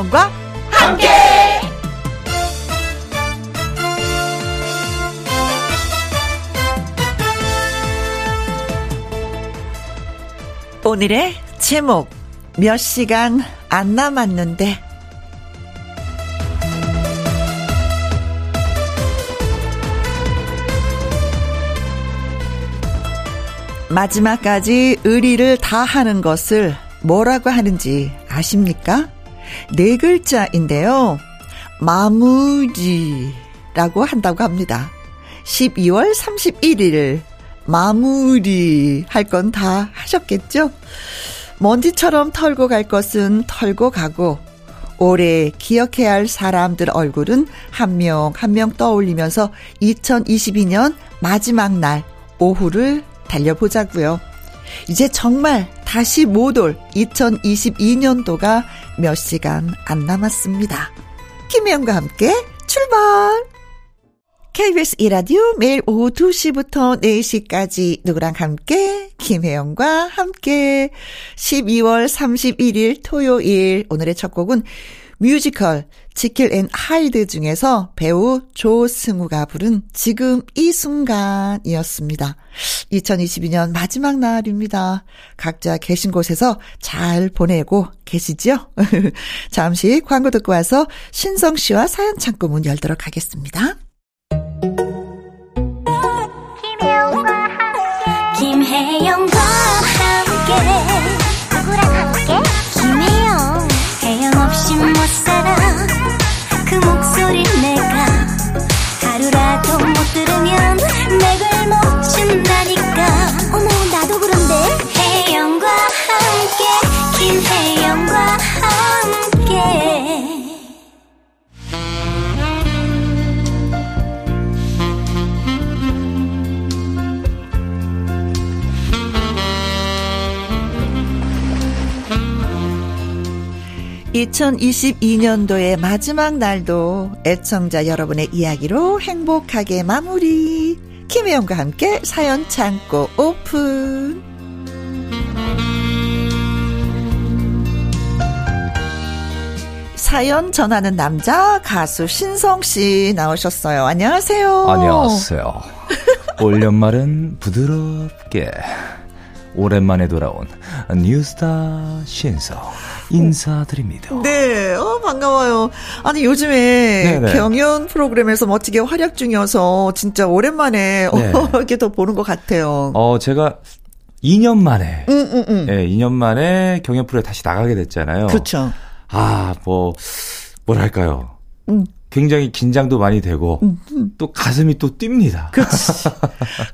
김혜영과 함께. 오늘의 제목 몇 시간 안 남았는데 마지막까지 의리를 다하는 것을 뭐라고 하는지 아십니까? 네 글자인데요. 마무리라고 한다고 합니다. 12월 31일 마무리 할 건 다 하셨겠죠? 먼지처럼 털고 갈 것은 털고 가고 올해 기억해야 할 사람들 얼굴은 한 명 한명 떠올리면서 2022년 마지막 날 오후를 달려보자고요. 이제 정말 다시 못 올 2022년도가 몇 시간 안 남았습니다. 김혜영과 함께 출발! KBS 이라디오 매일 오후 2시부터 4시까지 누구랑 함께 김혜영과 함께 12월 31일 토요일 오늘의 첫 곡은 뮤지컬 지킬 앤 하이드 중에서 배우 조승우가 부른 지금 이 순간이었습니다. 2022년 마지막 날입니다. 각자 계신 곳에서 잘 보내고 계시죠? 잠시 광고 듣고 와서 신성 씨와 사연 창고 문 열도록 하겠습니다. 김혜영과 함께 2022년도의 마지막 날도 애청자 여러분의 이야기로 행복하게 마무리. 김혜영과 함께 사연 창고 오픈. 사연 전하는 남자 가수 신성 씨 나오셨어요. 안녕하세요. 안녕하세요. 올 연말은 부드럽게 오랜만에 돌아온 뉴스타 신성 인사드립니다. 네, 어, 반가워요. 아니, 요즘에 네네. 경연 프로그램에서 멋지게 활약 중이어서 진짜 오랜만에 네. 이렇게 더 보는 것 같아요. 어, 제가 2년 만에, 음, 음, 음. 네, 2년 만에 경연 프로에 다시 나가게 됐잖아요. 그렇죠. 아, 뭐, 뭐랄까요. 음. 굉장히 긴장도 많이 되고 음, 음. 또 가슴이 또 뜁니다. 그렇지.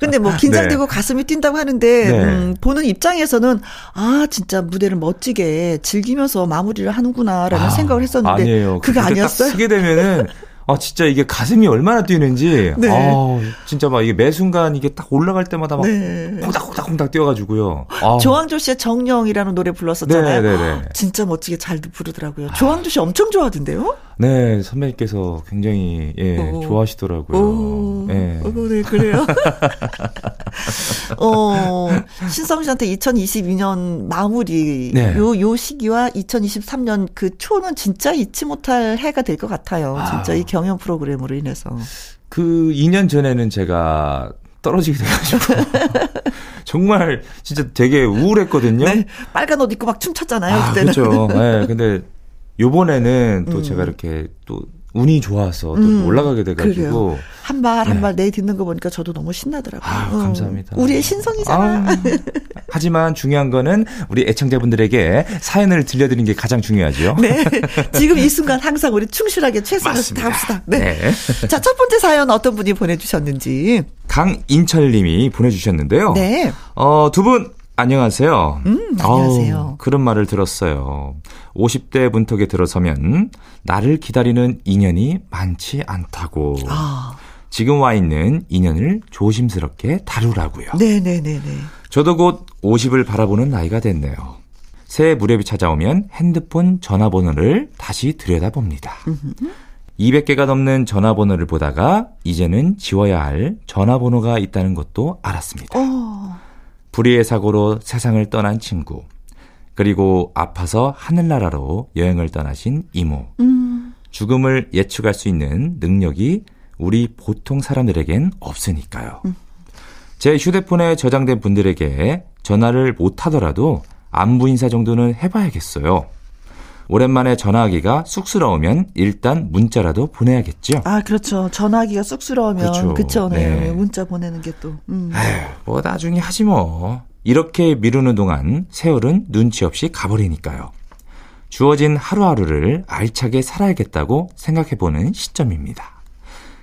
근데 뭐 긴장되고 네. 가슴이 뛴다고 하는데 네. 음, 보는 입장에서는 아 진짜 무대를 멋지게 즐기면서 마무리를 하는구나라는 아, 생각을 했었는데 아니에요. 그게 아니었어요. 쓰게 되면은 아 진짜 이게 가슴이 얼마나 뛰는지 네. 아 진짜 막 이게 매 순간 이게 딱 올라갈 때마다 막 네. 콩닥콩닥콩닥 뛰어가지고요. 아. 조항조 씨의 정령이라는 노래 불렀었잖아요. 네네네. 네, 네. 진짜 멋지게 잘 부르더라고요. 조항조 씨 엄청 좋아하던데요? 네 선배님께서 굉장히 예 오. 좋아하시더라고요. 오. 예. 오, 네 그래요. 어 신성 씨한테 2022년 마무리 요요 네. 요 시기와 2023년 그 초는 진짜 잊지 못할 해가 될 것 같아요. 진짜 아. 이 경연 프로그램으로 인해서. 그 2년 전에는 제가 떨어지게 돼가지고 정말 진짜 되게 우울했거든요. 네, 빨간 옷 입고 막 춤췄잖아요. 아, 그때는. 그렇죠. 네, 근데 요번에는 또 음. 제가 이렇게 또 운이 좋아서 또 음, 올라가게 돼가지고 한 발 한발 네. 내딛는 거 보니까 저도 너무 신나더라고요. 아, 감사합니다. 어, 우리의 신성이잖아. 아, 하지만 중요한 거는 우리 애청자분들에게 사연을 들려드리는 게 가장 중요하죠. 네. 지금 이 순간 항상 우리 충실하게 최선을 다합시다. 네. 네. 자, 첫 번째 사연 어떤 분이 보내주셨는지. 강인철님이 보내주셨는데요. 네. 어, 두 분 안녕하세요. 음, 안녕하세요. 어우, 그런 말을 들었어요. 50대 문턱에 들어서면 나를 기다리는 인연이 많지 않다고. 아. 지금 와 있는 인연을 조심스럽게 다루라고요. 네네네네. 저도 곧 50을 바라보는 나이가 됐네요. 새해 무렵이 찾아오면 핸드폰 전화번호를 다시 들여다봅니다. 200개가 넘는 전화번호를 보다가 이제는 지워야 할 전화번호가 있다는 것도 알았습니다. 어. 불의의 사고로 세상을 떠난 친구. 그리고 아파서 하늘나라로 여행을 떠나신 이모. 음. 죽음을 예측할 수 있는 능력이 우리 보통 사람들에겐 없으니까요. 음. 제 휴대폰에 저장된 분들에게 전화를 못 하더라도 안부 인사 정도는 해봐야겠어요. 오랜만에 전화하기가 쑥스러우면 일단 문자라도 보내야겠죠. 아, 그렇죠. 전화하기가 쑥스러우면 그렇죠. 네. 네. 문자 보내는 게 또. 음. 에휴, 뭐 나중에 하지 뭐. 이렇게 미루는 동안 세월은 눈치 없이 가버리니까요. 주어진 하루하루를 알차게 살아야겠다고 생각해보는 시점입니다.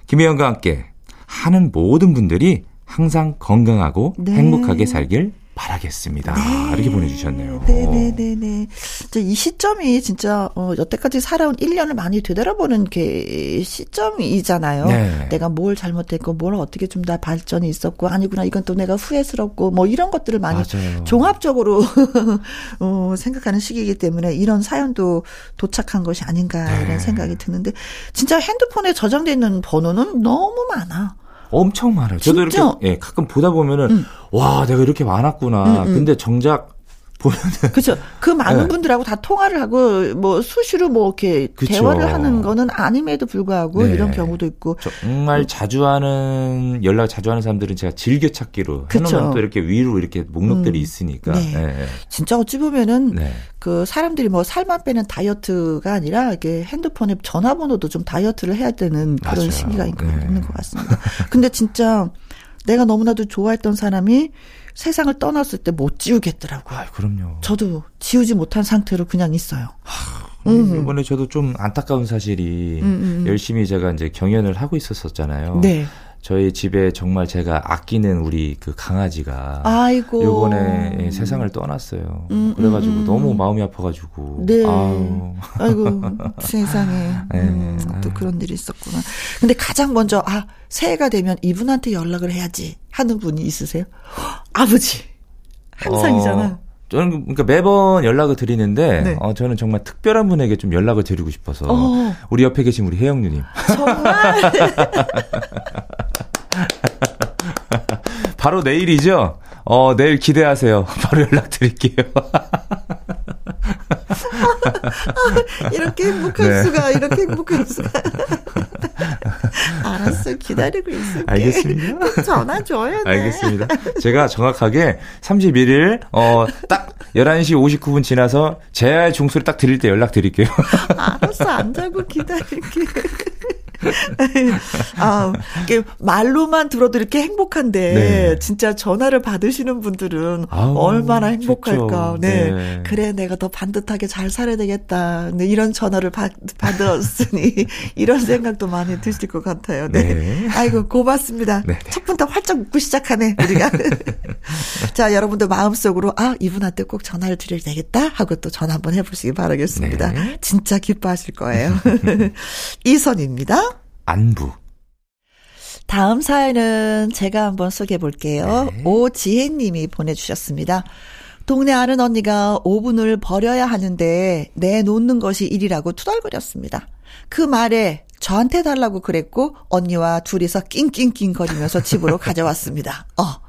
김혜영과 함께 하는 모든 분들이 항상 건강하고 네. 행복하게 살길 바라겠습니다. 네. 이렇게 보내주셨네요. 네네네네. 네, 네. 이 시점이 진짜 어, 여태까지 살아온 1년을 많이 되돌아보는 게 시점이잖아요. 네. 내가 뭘 잘못했고 뭘 어떻게 좀더 발전이 있었고 아니구나 이건 또 내가 후회스럽고 뭐 이런 것들을 많이 맞아요. 종합적으로 어, 생각하는 시기이기 때문에 이런 사연도 도착한 것이 아닌가 네. 이런 생각이 드는데 진짜 핸드폰에 저장되어 있는 번호는 너무 많아. 엄청 많아요. 저도? 이렇게 예, 가끔 보다 보면은 음. 와 내가 이렇게 많았구나. 근데 정작 보면은 그렇죠. 그 많은 네. 분들하고 다 통화를 하고 뭐 수시로 뭐 이렇게 그쵸. 대화를 하는 거는 아님에도 불구하고 네. 이런 경우도 있고 정말 음. 자주 하는 연락 자주 하는 사람들은 제가 즐겨 찾기로 해놓으면 또 이렇게 위로 이렇게 목록들이 음. 있으니까 네. 네. 진짜 어찌 보면은 네. 그 사람들이 뭐 살만 빼는 다이어트가 아니라 이게 핸드폰에 전화번호도 좀 다이어트를 해야 되는 그런 맞아요. 시기가 있는 네. 것 같습니다. 근데 진짜 내가 너무나도 좋아했던 사람이 세상을 떠났을 때 못 지우겠더라고요. 아, 그럼요. 저도 지우지 못한 상태로 그냥 있어요. 하, 음. 이번에 저도 좀 안타까운 사실이 음, 음, 음. 열심히 제가 이제 경연을 하고 있었었잖아요. 네. 저희 집에 정말 제가 아끼는 우리 그 강아지가 아이고 요번에 세상을 떠났어요. 음, 음 그래가지고 음, 너무 마음이 아파가지고 네. 아유. 아이고 세상에 네. 음, 또 그런 일이 있었구나. 근데 가장 먼저 아 새해가 되면 이분한테 연락을 해야지 하는 분이 있으세요? 아버지 항상이잖아. 어. 저는 그러니까 매번 연락을 드리는데 네. 어, 저는 정말 특별한 분에게 좀 연락을 드리고 싶어서 어. 우리 옆에 계신 우리 혜영 누님. 정말. 바로 내일이죠. 어, 내일 기대하세요. 바로 연락 드릴게요. 이렇게 행복할 네. 수가, 이렇게 행복할 수가. 알았어, 기다리고 있을게. 알겠습니다. 전화 줘야 돼. 알겠습니다. 제가 정확하게 31일, 어, 딱 11시 59분 지나서 제알 종소리 딱 드릴 때 연락 드릴게요. 알았어, 안 자고 기다릴게. 아, 이게 말로만 들어도 이렇게 행복한데 네. 진짜 전화를 받으시는 분들은 아우, 얼마나 행복할까. 네. 네. 그래 내가 더 반듯하게 잘 살아야 되겠다. 네, 이런 전화를 받, 받았으니 이런 생각도 많이 드실 것 같아요. 네. 네. 아이고 고맙습니다. 네, 네. 첫부터 활짝 웃고 시작하네 우리가. 자 여러분들 마음속으로 아 이분한테 꼭 전화를 드려야 되겠다 하고 또 전화 한번 해보시기 바라겠습니다. 네. 진짜 기뻐하실 거예요. 이선입니다. 안부. 다음 사연은 제가 한번 소개해 볼게요. 네. 오지혜 님이 보내주셨습니다. 동네 아는 언니가 오븐을 버려야 하는데 내놓는 것이 일이라고 투덜거렸습니다. 그 말에 저한테 달라고 그랬고 언니와 둘이서 낑낑낑 거리면서 집으로 가져왔습니다. 어.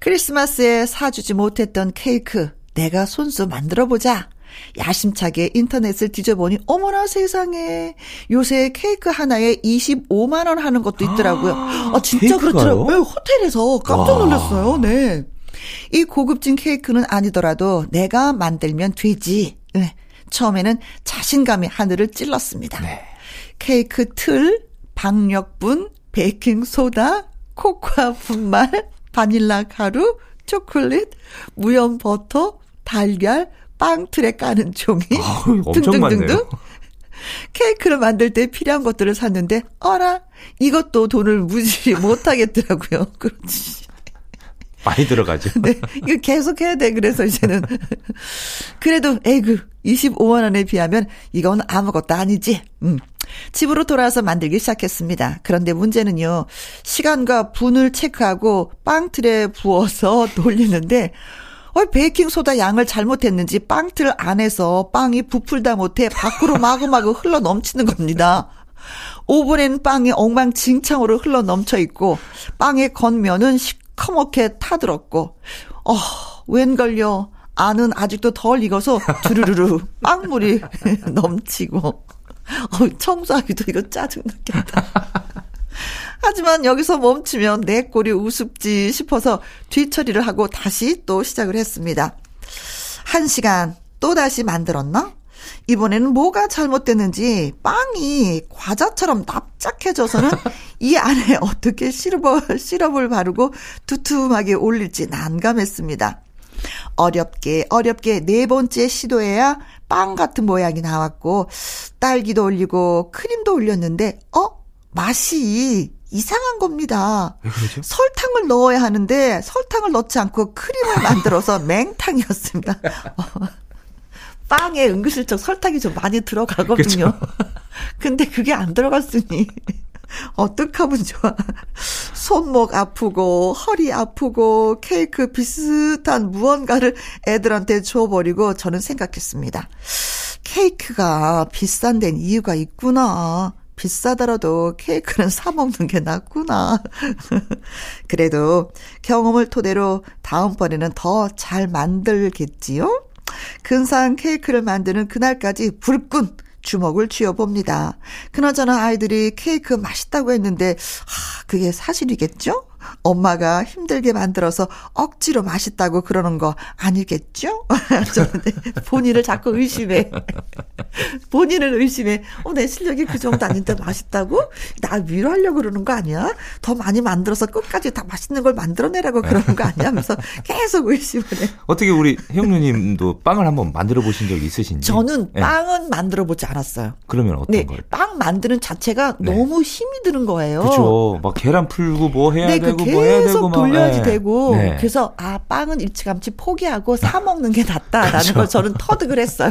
크리스마스에 사주지 못했던 케이크 내가 손수 만들어 보자. 야심차게 인터넷을 뒤져보니 어머나 세상에 요새 케이크 하나에 25만 원 하는 것도 있더라고요. 아, 진짜 그렇더라고요. 네, 호텔에서 깜짝 놀랐어요. 네. 이 고급진 케이크는 아니더라도 내가 만들면 되지. 네. 처음에는 자신감이 하늘을 찔렀습니다. 네. 케이크 틀, 박력분, 베이킹 소다, 코코아 분말, 바닐라 가루, 초콜릿, 무염 버터, 달걀, 빵 틀에 까는 종이 등등등등. 케이크를 만들 때 필요한 것들을 샀는데 어라 이것도 돈을 무지 못하겠더라고요. 그렇지. 많이 들어가죠. 네, 이거 계속 해야 돼. 그래서 이제는 그래도 에이그 25만 원에 비하면 이건 아무것도 아니지. 음. 집으로 돌아와서 만들기 시작했습니다. 그런데 문제는요. 시간과 분을 체크하고 빵틀에 부어서 돌리는데 어, 베이킹소다 양을 잘못했는지 빵틀 안에서 빵이 부풀다 못해 밖으로 마구마구 흘러 넘치는 겁니다. 오븐엔 빵이 엉망진창으로 흘러 넘쳐 있고 빵의 겉면은 시커멓게 타들었고 어, 웬걸요. 안은 아직도 덜 익어서 두루루루 빵물이 넘치고 어, 청소하기도 이거 짜증나겠다. 하지만 여기서 멈추면 내 꼴이 우습지 싶어서 뒤처리를 하고 다시 또 시작을 했습니다. 한 시간 또 다시 만들었나? 이번에는 뭐가 잘못됐는지 빵이 과자처럼 납작해져서는 이 안에 어떻게 시럽을, 시럽을 바르고 두툼하게 올릴지 난감했습니다. 어렵게 어렵게 네 번째 시도해야 빵 같은 모양이 나왔고 딸기도 올리고 크림도 올렸는데 어 맛이 이상한 겁니다. 설탕을 넣어야 하는데 설탕을 넣지 않고 크림을 만들어서 맹탕이었습니다. 빵에 은근슬쩍 설탕이 좀 많이 들어가거든요. 근데 그게 안 들어갔으니 어떡하면 좋아. 손목 아프고 허리 아프고 케이크 비슷한 무언가를 애들한테 줘버리고 저는 생각했습니다. 케이크가 비싼 데는 이유가 있구나. 비싸더라도 케이크는 사 먹는 게 낫구나. 그래도 경험을 토대로 다음번에는 더 잘 만들겠지요? 근사한 케이크를 만드는 그날까지 불끈 주먹을 쥐어봅니다. 그나저나 아이들이 케이크 맛있다고 했는데, 아, 그게 사실이겠죠? 엄마가 힘들게 만들어서 억지로 맛있다고 그러는 거 아니겠죠? 본인을 자꾸 의심해. 본인을 의심해. 어, 내 실력이 그 정도 아닌데 맛있다고? 나 위로하려고 그러는 거 아니야? 더 많이 만들어서 끝까지 다 맛있는 걸 만들어내라고 그러는 거 아니야? 하면서 계속 의심을 해. 어떻게 우리 혜영 누님도 빵을 한번 만들어 보신 적 있으신지? 저는 빵은 네. 만들어 보지 않았어요. 그러면 어떤 네, 걸? 빵 만드는 자체가 네. 너무 힘이 드는 거예요. 그렇죠. 막 계란 풀고 뭐 해야 네, 되고 그뭐 해야 되고 돌려야지 네. 되고 네. 그래서 아 빵은 일찌감치 포기하고 사 먹는 게 낫다라는 그렇죠. 걸 저는 터득을 했어요.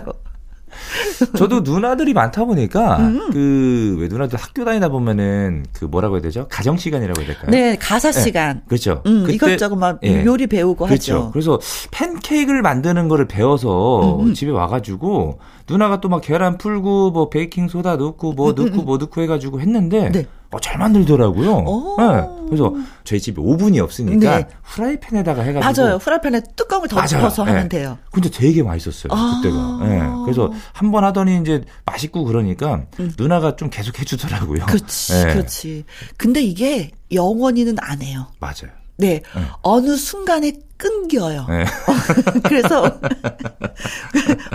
저도 누나들이 많다 보니까 음. 그왜 누나들 학교 다니다 보면은 그 뭐라고 해야 되죠? 가정 시간이라고 해야 될까요? 네, 가사 네. 시간. 네. 그렇죠. 음, 그때, 이것저것 막 예. 요리 배우고 그렇죠. 하죠. 그래서 팬케이크를 만드는 거를 배워서 음, 음. 집에 와가지고 누나가 또 막 계란 풀고 뭐 베이킹 소다 넣고 뭐 음, 음, 넣고 뭐 넣고 해가지고 했는데 네. 어, 잘 만들더라고요. 네. 그래서 저희 집에 오븐이 없으니까 네. 후라이팬에다가 해가지고 맞아요. 후라이팬에 뚜껑을 덮어서 네. 하면 돼요. 근데 되게 맛있었어요 아~ 그때가. 네. 그래서 한 번 하더니 이제 맛있고 그러니까 음. 누나가 좀 계속 해주더라고요. 그렇지, 네. 그렇지. 근데 이게 영원히는 안 해요. 맞아요. 네. 네. 어느 순간에 끊겨요. 네. 그래서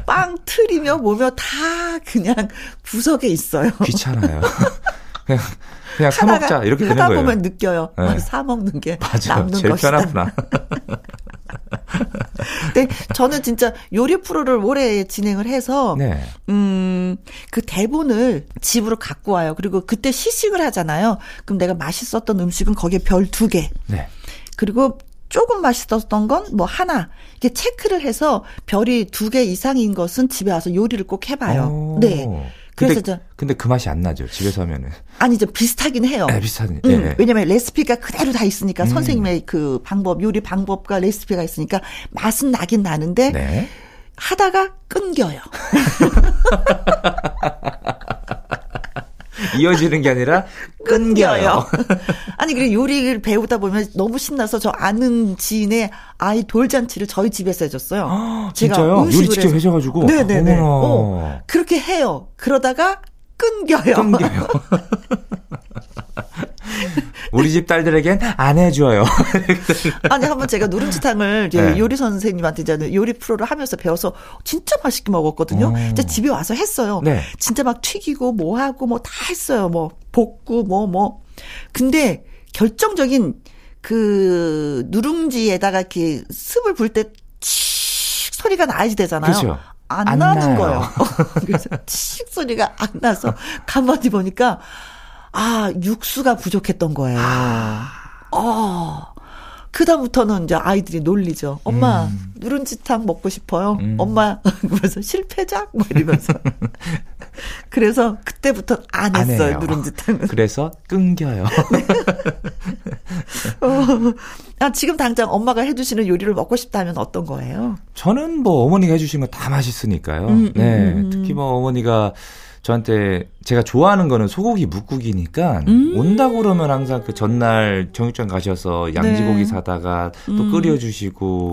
빵 틀이며 뭐며 다 그냥 구석에 있어요. 귀찮아요. 그냥 그냥 사 먹자 이렇게 되는 거예요. 보면 느껴요. 네. 아, 사 먹는 게 맞아, 남는 제일 것이다. 편하구나. 네, 저는 진짜 요리 프로를 오래 진행을 해서 네. 음, 그 대본을 집으로 갖고 와요. 그리고 그때 시식을 하잖아요. 그럼 내가 맛있었던 음식은 거기에 별 두 개. 네. 그리고 조금 맛있었던 건 뭐 하나 이렇게 체크를 해서 별이 두 개 이상인 것은 집에 와서 요리를 꼭 해봐요. 오. 네. 그래서 근데, 근데 그 맛이 안 나죠 집에서 하면은 아니 좀 비슷하긴 해요. 네, 비슷한. 음, 네. 왜냐면 레시피가 그대로 다 있으니까 음. 선생님의 그 방법 요리 방법과 레시피가 있으니까 맛은 나긴 나는데 네. 하다가 끊겨요. 이어지는 게 아니라 끊겨요. 아니 그리고 요리를 배우다 보면 너무 신나서 저 아는 지인의 아이 돌잔치를 저희 집에서 해줬어요. 아, 제가 진짜요? 요리 직접 해서. 해셔가지고. 네네네. 어, 그렇게 해요. 그러다가 끊겨요. 끊겨요. 우리 집 딸들에겐 안 해줘요. 아니 한번 제가 누룽지탕을 네. 요리 선생님한테 이제 요리 프로를 하면서 배워서 진짜 맛있게 먹었거든요. 오. 이제 집에 와서 했어요. 네. 진짜 막 튀기고 뭐 하고 뭐 다 했어요. 뭐 볶고 뭐뭐 뭐. 근데 결정적인 그 누룽지에다가 이렇게 습을 불 때 치 소리가 나야지 되잖아요. 그렇죠. 안, 안 나는 나요. 거예요. 그래서 치 소리가 안 나서 가만히 보니까 아, 육수가 부족했던 거예요. 아. 어. 그다음부터는 이제 아이들이 놀리죠. 엄마, 음. 누룽지탕 먹고 싶어요. 음. 엄마, 그래서 실패작? 뭐 이러면서. 그래서 그때부터 안, 안 했어요, 누룽지탕은. 그래서 끊겨요. 네. 어, 아, 지금 당장 엄마가 해주시는 요리를 먹고 싶다면 어떤 거예요? 저는 뭐 어머니가 해주신 거다 맛있으니까요. 음, 음, 네. 음, 특히 뭐 어머니가 저한테 제가 좋아하는 거는 소고기 묵국이니까 음. 온다고 그러면 항상 그 전날 정육점 가셔서 양지고기 네. 사다가 또 음. 끓여주시고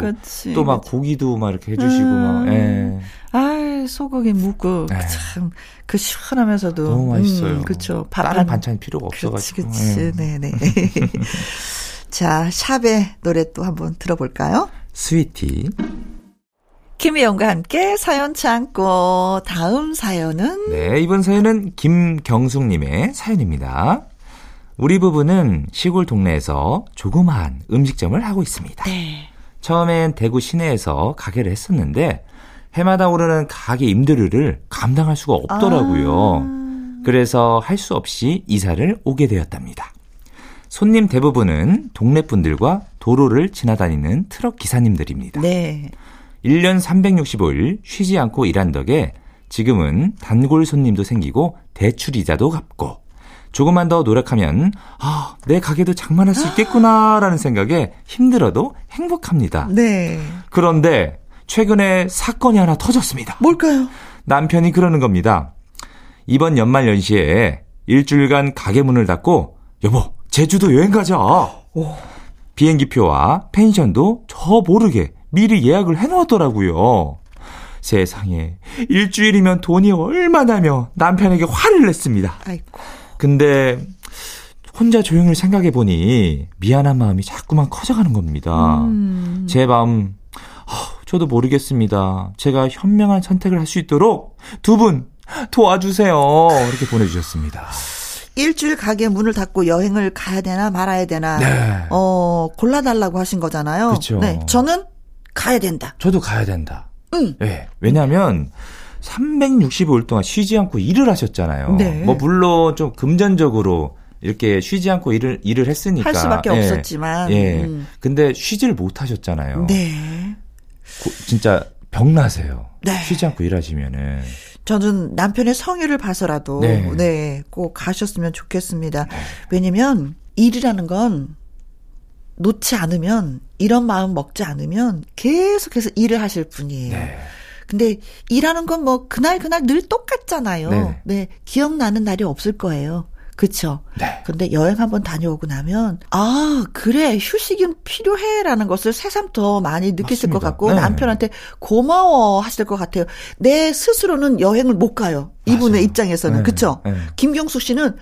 또 막 고기도 막 이렇게 해주시고 음. 막. 예. 아 소고기 묵국 네. 참그 시원하면서도 너무 맛있어요. 음, 그렇죠. 다른 반찬 필요가 없어가지고. 그렇지, 그렇지. 네, 네. 자 샵의 노래 또 한번 들어볼까요? 스위티. 김혜영과 함께 사연 참고 다음 사연은 네, 이번 사연은 김경숙님의 사연입니다. 우리 부부는 시골 동네에서 조그마한 음식점을 하고 있습니다. 네. 처음엔 대구 시내에서 가게를 했었는데 해마다 오르는 가게 임대료를 감당할 수가 없더라고요. 아. 그래서 할 수 없이 이사를 오게 되었답니다. 손님 대부분은 동네 분들과 도로를 지나다니는 트럭 기사님들입니다. 네. 1년 365일 쉬지 않고 일한 덕에 지금은 단골 손님도 생기고 대출 이자도 갚고 조금만 더 노력하면 아, 내 가게도 장만할 수 있겠구나라는 생각에 힘들어도 행복합니다. 네. 그런데 최근에 사건이 하나 터졌습니다. 뭘까요? 남편이 그러는 겁니다. 이번 연말 연시에 일주일간 가게 문을 닫고 여보 제주도 여행 가자. 오. 비행기표와 펜션도 저 모르게 미리 예약을 해놓았더라고요. 세상에 일주일이면 돈이 얼마나며 남편에게 화를 냈습니다. 아이고. 근데 혼자 조용히 생각해 보니 미안한 마음이 자꾸만 커져가는 겁니다. 음. 제 마음 저도 모르겠습니다. 제가 현명한 선택을 할 수 있도록 두 분 도와주세요. 이렇게 보내주셨습니다. 일주일 가게 문을 닫고 여행을 가야 되나 말아야 되나 네. 어 골라달라고 하신 거잖아요. 그렇죠. 네, 저는 가야 된다. 저도 가야 된다. 응. 네. 왜냐하면 365일 동안 쉬지 않고 일을 하셨잖아요. 네. 뭐 물론 좀 금전적으로 이렇게 쉬지 않고 일을 일을 했으니까 할 수밖에 예. 없었지만. 예. 음. 근데 쉬지를 못 하셨잖아요. 네. 고, 진짜 병나세요. 네. 쉬지 않고 일하시면은. 저는 남편의 성의를 봐서라도 네, 네 꼭 가셨으면 좋겠습니다. 네. 왜냐면 일이라는 건 놓지 않으면 이런 마음 먹지 않으면 계속해서 일을 하실 분이에요. 네. 근데 일하는 건 뭐 그날 그날 늘 똑같잖아요. 네. 네. 기억나는 날이 없을 거예요. 그쵸. 네. 근데 여행 한번 다녀오고 나면, 아, 그래, 휴식이 필요해라는 것을 새삼 더 많이 느끼실 맞습니다. 것 같고, 네. 남편한테 고마워 하실 것 같아요. 내 스스로는 여행을 못 가요. 이분의 맞아요. 입장에서는. 네. 그쵸. 네. 김경수 씨는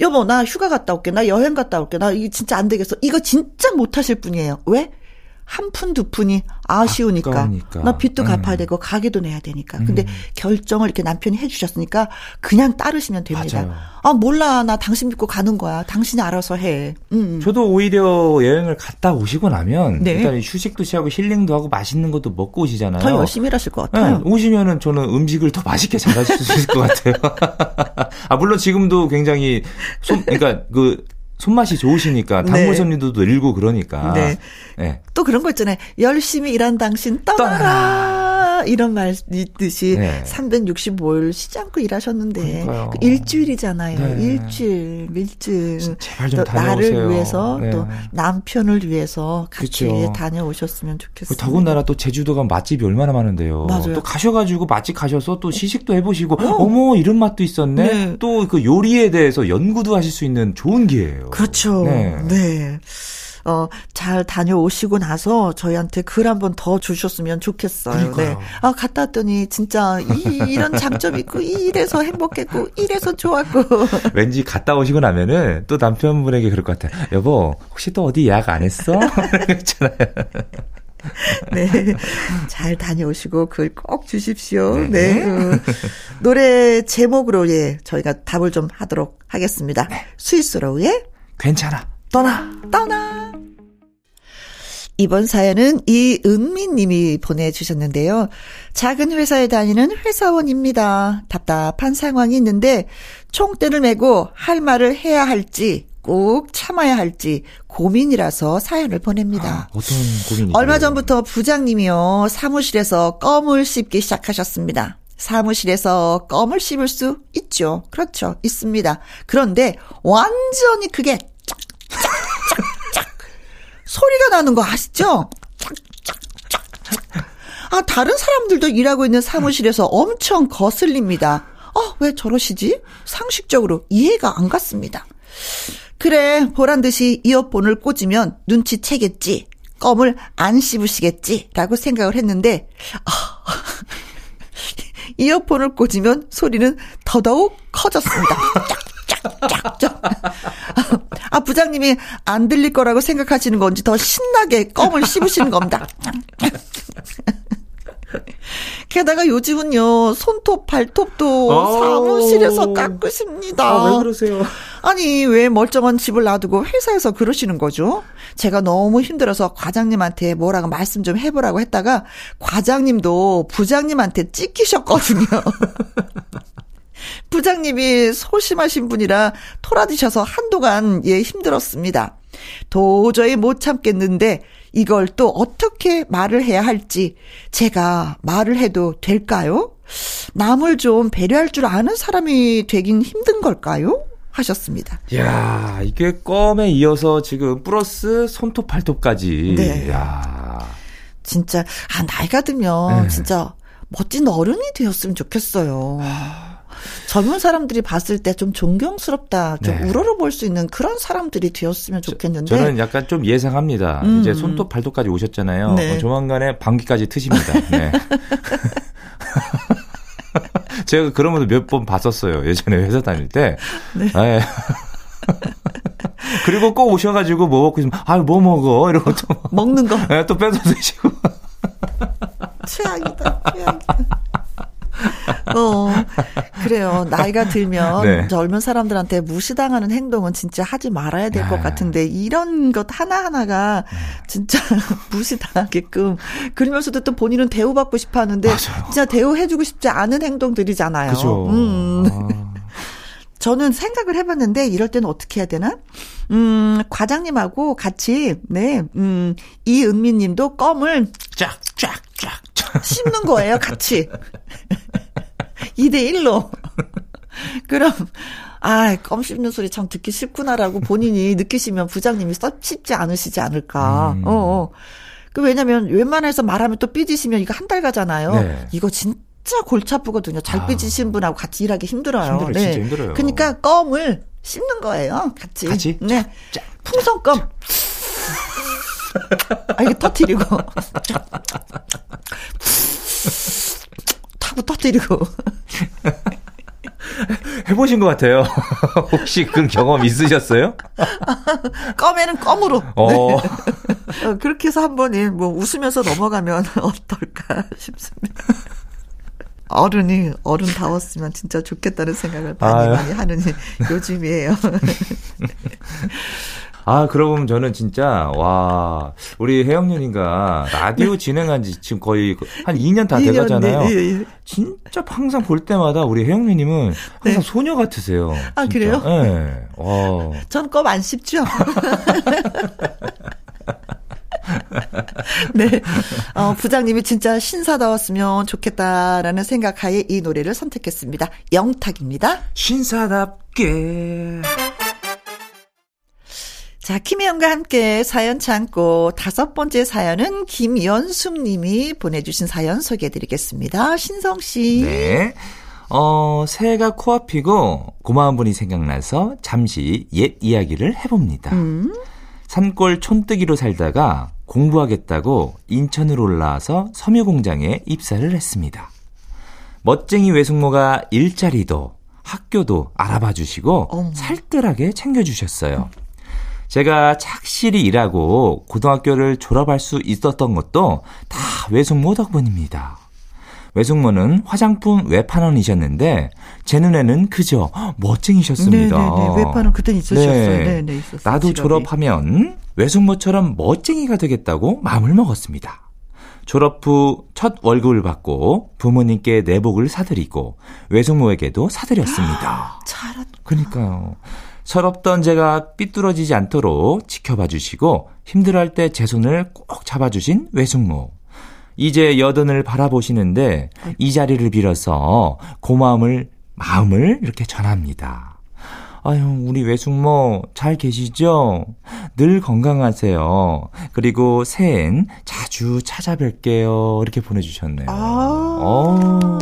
여보, 나 휴가 갔다 올게. 나 여행 갔다 올게. 나 이거 진짜 안 되겠어. 이거 진짜 못 하실 분이에요. 왜? 한 푼, 두 푼이 아쉬우니까. 아까우니까. 나 빚도 음. 갚아야 되고, 가게도 내야 되니까. 근데 음. 결정을 이렇게 남편이 해주셨으니까, 그냥 따르시면 됩니다. 맞아요. 아, 몰라. 나 당신 믿고 가는 거야. 당신이 알아서 해. 음. 저도 오히려 여행을 갔다 오시고 나면, 네. 일단 휴식도 취하고 힐링도 하고 맛있는 것도 먹고 오시잖아요. 더 열심히 일하실 것 같아요. 네, 오시면은 저는 음식을 더 맛있게 잘하실 수 있을 것 같아요. 아, 물론 지금도 굉장히, 손, 그러니까 그, 손맛이 좋으시니까 단골 네. 손님들도 늘고 그러니까. 네. 네. 또 그런 거 있잖아요. 열심히 일한 당신 떠나라. 떠나라. 이런 말 있듯이 네. 365일 쉬지 않고 일하셨는데 그 일주일이잖아요. 네. 일주일, 밀증. 제발 좀 나를 위해서 네. 또 남편을 위해서 같이 그쵸. 다녀오셨으면 좋겠어요. 더군다나 또 제주도가 맛집이 얼마나 많은데요. 맞아요. 또 가셔가지고 맛집 가셔서 또 시식도 해보시고 어. 머 이런 맛도 있었네. 네. 또그 요리에 대해서 연구도 하실 수 있는 좋은 기회예요. 그렇죠. 네. 네. 어, 잘 다녀오시고 나서 저희한테 글 한 번 더 주셨으면 좋겠어요. 그러니까요. 네. 아, 갔다 왔더니 진짜 이, 이런 장점이 있고, 이래서 행복했고, 이래서 좋았고. 왠지 갔다 오시고 나면은 또 남편분에게 그럴 것 같아요. 여보, 혹시 또 어디 예약 안 했어? 있잖아요. 네. 잘 다녀오시고 글 꼭 주십시오. 네. 네. 음, 노래 제목으로 예, 저희가 답을 좀 하도록 하겠습니다. 네. 스위스로우의 괜찮아. 떠나. 떠나. 이번 사연은 이은미 님이 보내주셨는데요. 작은 회사에 다니는 회사원입니다. 답답한 상황이 있는데 총대를 메고 할 말을 해야 할지 꼭 참아야 할지 고민이라서 사연을 보냅니다. 아, 어떤 고민이 얼마 전부터 부장님이요 사무실에서 껌을 씹기 시작하셨습니다. 사무실에서 껌을 씹을 수 있죠. 그렇죠. 있습니다. 그런데 완전히 그게 짝짝짝 소리가 나는 거 아시죠? 아 다른 사람들도 일하고 있는 사무실에서 엄청 거슬립니다. 어, 왜 저러시지? 상식적으로 이해가 안 갔습니다. 그래, 보란 듯이 이어폰을 꽂으면 눈치채겠지. 껌을 안 씹으시겠지. 라고 생각을 했는데, 아, 이어폰을 꽂으면 소리는 더더욱 커졌습니다. 쫙쫙쫙. 아, 부장님이 안 들릴 거라고 생각하시는 건지 더 신나게 껌을 씹으시는 겁니다. 게다가 요즘은요, 손톱, 발톱도 오. 사무실에서 깎으십니다. 아, 왜 그러세요? 아니, 왜 멀쩡한 집을 놔두고 회사에서 그러시는 거죠? 제가 너무 힘들어서 과장님한테 뭐라고 말씀 좀 해보라고 했다가, 과장님도 부장님한테 찍히셨거든요. 부장님이 소심하신 분이라 토라지셔서 한동안 예 힘들었습니다. 도저히 못 참겠는데 이걸 또 어떻게 말을 해야 할지 제가 말을 해도 될까요? 남을 좀 배려할 줄 아는 사람이 되긴 힘든 걸까요? 하셨습니다. 야 이게 껌에 이어서 지금 플러스 손톱 발톱까지. 네. 야 진짜 아 나이가 들면 네. 진짜 멋진 어른이 되었으면 좋겠어요. 젊은 사람들이 봤을 때 좀 존경스럽다, 좀 네. 우러러볼 수 있는 그런 사람들이 되었으면 좋겠는데. 저, 는 약간 좀 예상합니다. 음. 이제 손톱 발톱까지 오셨잖아요. 네. 어, 조만간에 방귀까지 트십니다. 네. 제가 그런 분들 몇번 봤었어요. 예전에 회사 다닐 때. 네. 네. 그리고 꼭 오셔가지고 뭐 먹고 있으면, 아, 뭐 먹어? 이러고 또. 먹는 거. 네, 또 뺏어 드시고. 최악이다, 최악이다. 어, 그래요. 나이가 들면 네. 젊은 사람들한테 무시당하는 행동은 진짜 하지 말아야 될것 네. 같은데 이런 것 하나하나가 진짜 무시당하게끔 그러면서도 또 본인은 대우받고 싶어 하는데 맞아요. 진짜 대우해주고 싶지 않은 행동들이잖아요. 그죠. 음. 아. 저는 생각을 해봤는데 이럴 때는 어떻게 해야 되나? 음, 과장님하고 같이, 네, 음, 이은미 님도 껌을 쫙, 쫙, 쫙, 씹는 거예요, 같이. 2대1로. 그럼, 아, 껌 씹는 소리 참 듣기 싫구나라고 본인이 느끼시면 부장님이 썩 쉽지 않으시지 않을까. 음. 어, 어. 그 왜냐면 웬만해서 말하면 또 삐지시면 이거 한 달 가잖아요. 네. 이거 진짜 골치 아프거든요. 잘 아. 삐지신 분하고 같이 일하기 힘들어요. 힘들어요. 네. 진짜 힘들어요. 그러니까 껌을 씹는 거예요. 같이. 같이? 네. 풍선껌. 아, 이게 터트리고. 타고 터뜨리고. 해보신 것 같아요. 혹시 그 경험 있으셨어요? 껌에는 껌으로. 어. 네. 어, 그렇게 해서 한번 뭐 웃으면서 넘어가면 어떨까 싶습니다. 어른이 어른다웠으면 진짜 좋겠다는 생각을 많이 아유. 많이 하는 요즘이에요. 아, 그러고 보면 저는 진짜, 와, 우리 혜영님인가 라디오 네. 진행한 지 지금 거의 한 2년 다 2년, 돼가잖아요. 네, 네, 네. 진짜 항상 볼 때마다 우리 혜영님은 항상 네. 소녀 같으세요. 아, 진짜. 그래요? 네. 와. 전껌안 씹죠. 네. 어, 부장님이 진짜 신사다웠으면 좋겠다라는 생각하에 이 노래를 선택했습니다. 영탁입니다. 신사답게. 자, 김혜영과 함께 사연 참고 다섯 번째 사연은 김연숙 님이 보내주신 사연 소개해 드리겠습니다. 신성 씨. 네. 어, 새해가 코앞이고 고마운 분이 생각나서 잠시 옛 이야기를 해봅니다. 음. 산골 촌뜨기로 살다가 공부하겠다고 인천으로 올라와서 섬유 공장에 입사를 했습니다. 멋쟁이 외숙모가 일자리도 학교도 알아봐 주시고 어. 살뜰하게 챙겨주셨어요. 제가 착실히 일하고 고등학교를 졸업할 수 있었던 것도 다 외숙모 덕분입니다. 외숙모는 화장품 외판원이셨는데 제 눈에는 그저 멋쟁이셨습니다. 네네네. 외판원 그때 있으셨어요. 네. 네네 있었어요. 나도 직업이. 졸업하면 외숙모처럼 멋쟁이가 되겠다고 마음을 먹었습니다. 졸업 후 첫 월급을 받고 부모님께 내복을 사드리고 외숙모에게도 사드렸습니다. 잘한. 그러니까요. 철없던 제가 삐뚤어지지 않도록 지켜봐 주시고 힘들어할 때 제 손을 꼭 잡아주신 외숙모. 이제 여든을 바라보시는데 이 자리를 빌어서 고마움을 마음을 이렇게 전합니다. 아유, 우리 외숙모 잘 계시죠? 늘 건강하세요. 그리고 새해엔 자주 찾아뵐게요. 이렇게 보내주셨네요. 아~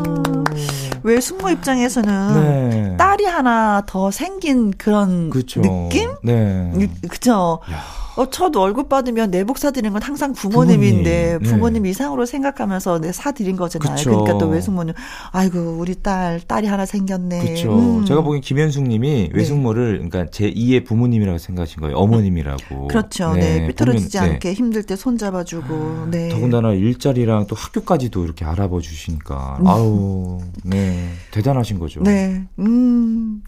외숙모 입장에서는 네. 딸이 하나 더 생긴 그런 그쵸. 느낌? 네. 그죠? 어, 저도 월급 받으면 내복 사드리는 건 항상 부모님인데 부모님, 부모님 네. 이상으로 생각하면서 내 사드린 거잖아요. 그쵸. 그러니까 또 외숙모는 아이고 우리 딸 딸이 하나 생겼네. 그렇죠. 음. 제가 보기엔 김현숙님이 네. 외숙모를 그러니까 제 2의 부모님이라고 생각하신 거예요. 어머님이라고. 그렇죠. 네, 네. 삐뚤어지지 보면, 네. 않게 힘들 때 손잡아주고. 네. 더군다나 일자리랑 또 학교까지도 이렇게 알아봐 주시니까 음. 아우 네 대단하신 거죠. 네. 음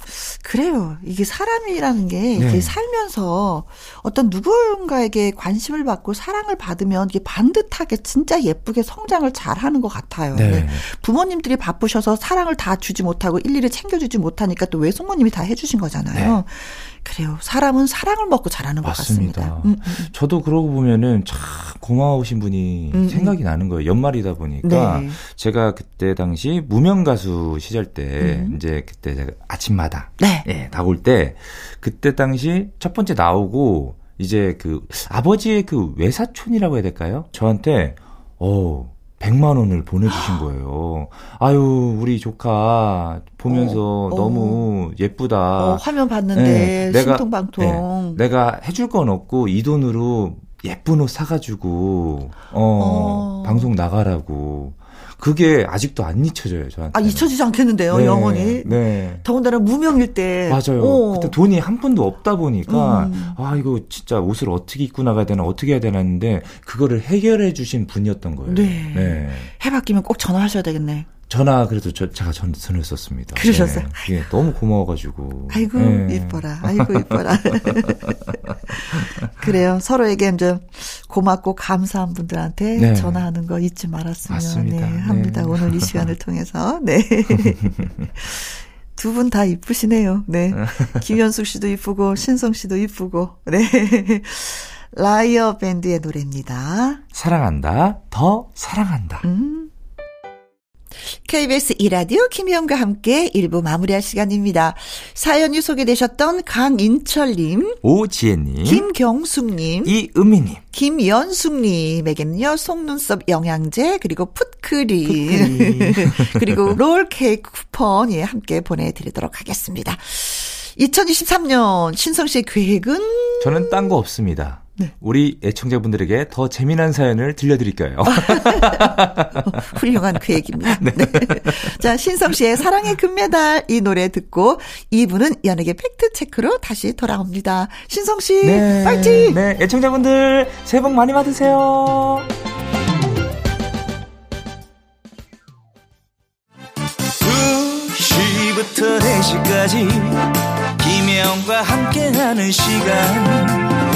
그래요. 이게 사람이라는 게 네. 살면서 어떤 누군가에게 관심을 받고 사랑을 받으면 이게 반듯하게 진짜 예쁘게 성장을 잘 하는 것 같아요. 네. 네. 부모님들이 바쁘셔서 사랑을 다 주지 못하고 일일이 챙겨주지 못하니까 또 외숙모님이 다 해주신 거잖아요. 네. 그래요. 사람은 사랑을 먹고 자라는 맞습니다. 것 같습니다. 음, 음, 음. 저도 그러고 보면은 참 고마우신 분이 음, 음. 생각이 나는 거예요. 연말이다 보니까 네. 제가 그때 당시 무명 가수 시절 때 음. 이제 그때 제가 아침마다 네. 예, 나올 때 그때 당시 첫 번째 나오고 이제 그 아버지의 그 외사촌이라고 해야 될까요? 저한테 어 100만 원을 보내주신 거예요. 아유, 우리 조카 보면서 어, 어. 너무 예쁘다. 어, 화면 봤는데 네, 내가, 신통방통. 네, 내가 해줄 건 없고 이 돈으로 예쁜 옷 사가지고 어, 어. 방송 나가라고. 그게 아직도 안 잊혀져요, 저한테. 아, 잊혀지지 않겠는데요, 네, 영원히. 네. 더군다나 무명일 때. 맞아요. 오. 그때 돈이 한 푼도 없다 보니까, 음. 아, 이거 진짜 옷을 어떻게 입고 나가야 되나, 어떻게 해야 되나 했는데, 그거를 해결해 주신 분이었던 거예요. 네. 네. 해 바뀌면 꼭 전화하셔야 되겠네. 전화 그래도 저, 제가 전 전을 썼습니다. 그러셨어요? 네. 예, 너무 고마워가지고. 아이고 네. 이뻐라. 아이고 이뻐라. 그래요. 서로에게 이제 고맙고 감사한 분들한테 네. 전화하는 거 잊지 말았으면 맞습니다. 네, 합니다. 네. 오늘 이 시간을 통해서 네. 두 분 다 이쁘시네요. 네. 김현숙 씨도 이쁘고 신성 씨도 이쁘고. 네. 라이어 밴드의 노래입니다. 사랑한다. 더 사랑한다. 음. KBS 이라디오 김희영과 함께 1부 마무리할 시간입니다. 사연이 소개되셨던 강인철님, 오지혜님, 김경숙님, 이은미님, 김연숙님에게는요, 속눈썹 영양제, 그리고 풋크림, 그리고 롤케이크 쿠폰, 예, 함께 보내드리도록 하겠습니다. 2023년 신성 씨의 계획은? 저는 딴 거 없습니다. 네. 우리 애청자분들에게 더 재미난 사연을 들려드릴까요? 훌륭한 그 얘기입니다. 네. 네. 자, 신성 씨의 사랑의 금메달 이 노래 듣고 2부는 연예계 팩트체크로 다시 돌아옵니다. 신성 씨, 네. 파이팅! 네, 애청자분들 새해 복 많이 받으세요. 2시부터 4시까지 김혜영과 함께하는 시간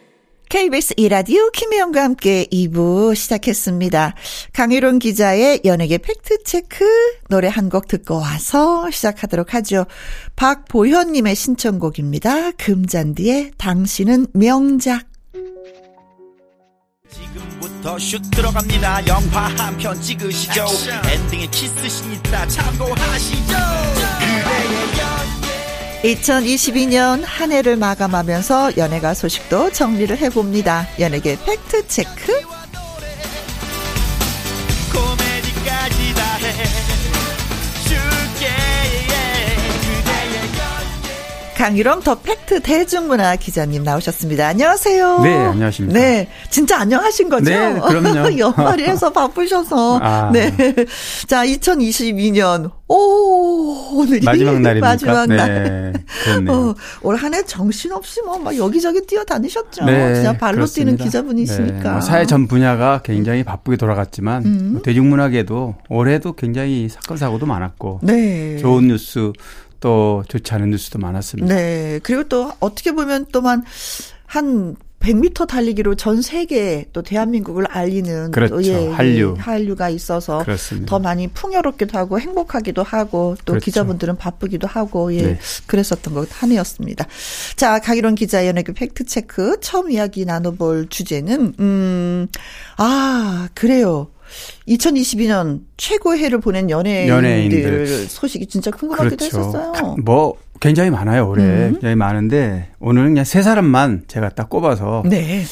KBS 이라디오 김혜영과 함께 2부 시작했습니다. 강유론 기자의 연예계 팩트체크 노래 한 곡 듣고 와서 시작하도록 하죠. 박보현님의 신청곡입니다. 금잔디의 당신은 명작. 지금부터 슛 들어갑니다. 영화 한 편 찍으시죠. 엔딩에 키스신 있다 참고하시죠. 그대의 2022년 한 해를 마감하면서 연예가 소식도 정리를 해봅니다. 연예계 팩트체크. 강유령 더 팩트 대중문화 기자님 나오셨습니다. 안녕하세요. 네, 안녕하십니까. 네, 진짜 안녕하신 거죠? 네, 그럼요. 연말이라서 바쁘셔서. 아. 네. 자, 2022년 오, 오늘이 마지막 날입니까? 마지막 날. 네, 어, 올 한 해 정신없이 뭐 막 여기저기 뛰어다니셨죠. 네, 진짜 발로 그렇습니다. 뛰는 기자분이시니까. 네, 뭐 사회 전 분야가 굉장히 바쁘게 돌아갔지만 음. 뭐 대중문화계도 올해도 굉장히 사건 사고도 많았고 네. 좋은 뉴스 또 좋지 않은 뉴스도 많았습니다. 네. 그리고 또 어떻게 보면 또만 한 100m 달리기로 전 세계 또 대한민국을 알리는 그렇죠. 또 예, 한류 예, 한류가 있어서 그렇습니다. 더 많이 풍요롭기도 하고 행복하기도 하고 또 그렇죠. 기자분들은 바쁘기도 하고 예 네. 그랬었던 것 한 해였습니다. 자 강일원 기자 연예계 팩트 체크 처음 이야기 나눠볼 주제는 음아 그래요. 2022년 최고 해를 보낸 연예인들, 연예인들. 소식이 진짜 궁금하기도 그렇죠. 했었어요. 뭐 굉장히 많아요 올해 음. 굉장히 많은데 오늘은 그냥 세 사람만 제가 딱 꼽아서 네.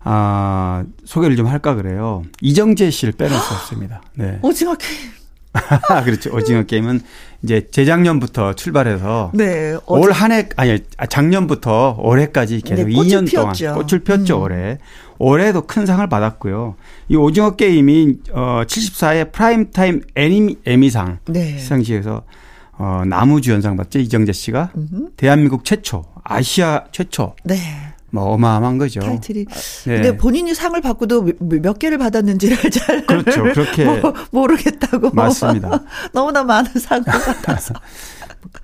아 소개를 좀 할까 그래요. 이정재 씨를 빼놓았습니다. 네. 오징어 게임. 그렇죠. 오징어 게임은 이제 재작년부터 출발해서 네, 올 한 해 아니 작년부터 올해까지 계속 네, 2년 피웠죠. 동안 꽃을 폈죠 음. 올해. 올해도 큰 상을 받았고요. 이 오징어 게임이 어 74회 프라임 타임 애니 에미상 네. 시상식에서 어 나무주연상 받죠 이정재 씨가 음흠. 대한민국 최초 아시아 최초 네. 뭐 어마어마한 거죠. 타이틀이. 네. 근데 본인이 상을 받고도 몇 개를 받았는지를 잘 그렇죠. 그렇게 뭐, 모르겠다고. 맞습니다. 너무나 많은 상을 받아서.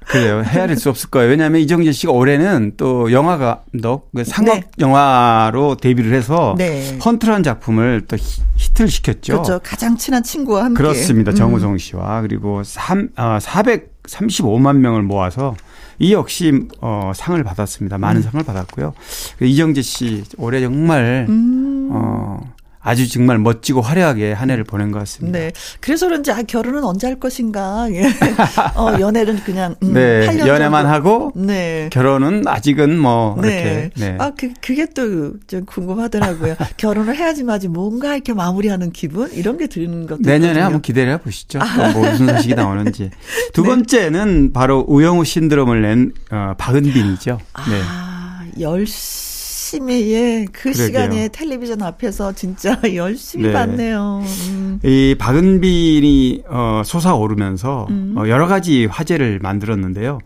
그래요. 헤아릴 수 없을 거예요. 왜냐하면 이정재 씨가 올해는 또 영화 감독, 그 상업 네. 영화로 데뷔를 해서 네. 헌트라는 작품을 또 히트를 시켰죠. 그렇죠. 가장 친한 친구와 함께. 그렇습니다. 음. 정우성 씨와 그리고 3, 아, 435만 명을 모아서 이 역시 어 상을 받았습니다. 많은 음. 상을 받았고요. 그 이정재 씨 올해 정말 음. 어 아주 정말 멋지고 화려하게 한 해를 보낸 것 같습니다. 네. 그래서 그런지 아, 결혼은 언제 할 것인가. 예. 어, 연애는 그냥 음, 네. 연애만 정도. 하고 네. 결혼은 아직은 뭐 네. 이렇게. 네. 아, 그 그게 또 좀 궁금하더라고요. 결혼을 해야지 마지 뭔가 이렇게 마무리하는 기분 이런 게 드는 것도 내년에 있거든요. 한번 기대를 해 보시죠. 아. 뭐 무슨 소식이 나오는지. 두 네. 번째는 바로 우영우 신드롬을 낸 어, 박은빈이죠. 네. 아, 열시 열심히 예, 그 그러게요. 시간에 텔레비전 앞에서 진짜 열심히 네. 봤네요. 음. 이 박은빈이 어 솟아오르면서 음. 어, 여러 가지 화제를 만들었는데요.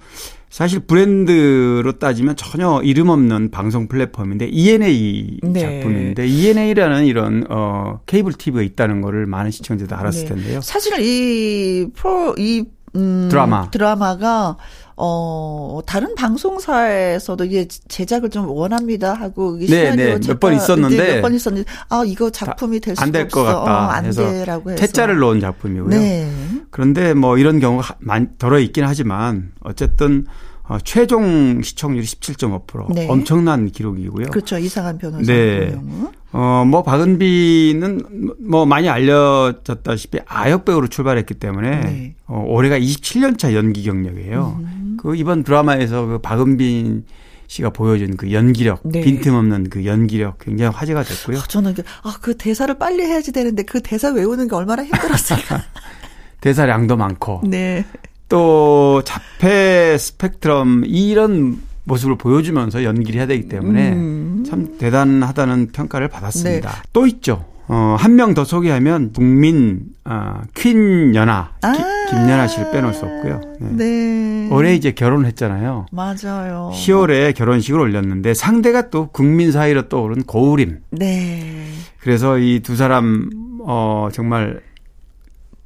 사실 브랜드로 따지면 전혀 이름 없는 방송 플랫폼인데 ENA 네. 작품인데 ENA라는 이런 어 케이블 TV가 있다는 거를 많은 시청자들 알았을 네. 텐데요. 사실 이 프로 이 음, 드라마 드라마가 어, 다른 방송사에서도 이게 제작을 좀 원합니다 하고 네, 네. 몇 번 있었는데 몇 번 있었는데 아 이거 작품이 될 수가 안될 것 같다. 어, 안 돼라고 해서 퇴짜를 놓은 작품이고요. 네. 그런데 뭐 이런 경우가 많 덜어 있긴 하지만 어쨌든 어, 최종 시청률이 17.5% 네. 엄청난 기록이고요. 그렇죠. 이상한 변호사 네. 경우. 어, 뭐 박은비는 뭐 많이 알려졌다시피 아역 배우로 출발했기 때문에 네. 어, 올해가 27년 차 연기 경력이에요. 음. 그 이번 드라마에서 그 박은빈 씨가 보여준 그 연기력, 네. 빈틈없는 그 연기력 굉장히 화제가 됐고요. 아, 저는 그, 아, 그 대사를 빨리 해야지 되는데 그 대사 외우는 게 얼마나 힘들었을까. 대사량도 많고. 네. 또 자폐 스펙트럼 이런 모습을 보여주면서 연기를 해야 되기 때문에 음. 참 대단하다는 평가를 받았습니다. 네. 또 있죠. 어, 한 명 더 소개하면 국민 어, 퀸 연아 아~ 김연아 씨를 빼놓을 수 없고요. 네. 네. 올해 이제 결혼을 했잖아요. 맞아요. 10월에 결혼식을 올렸는데 상대가 또 국민 사이로 떠오른 고우림. 네. 그래서 이 두 사람 어 정말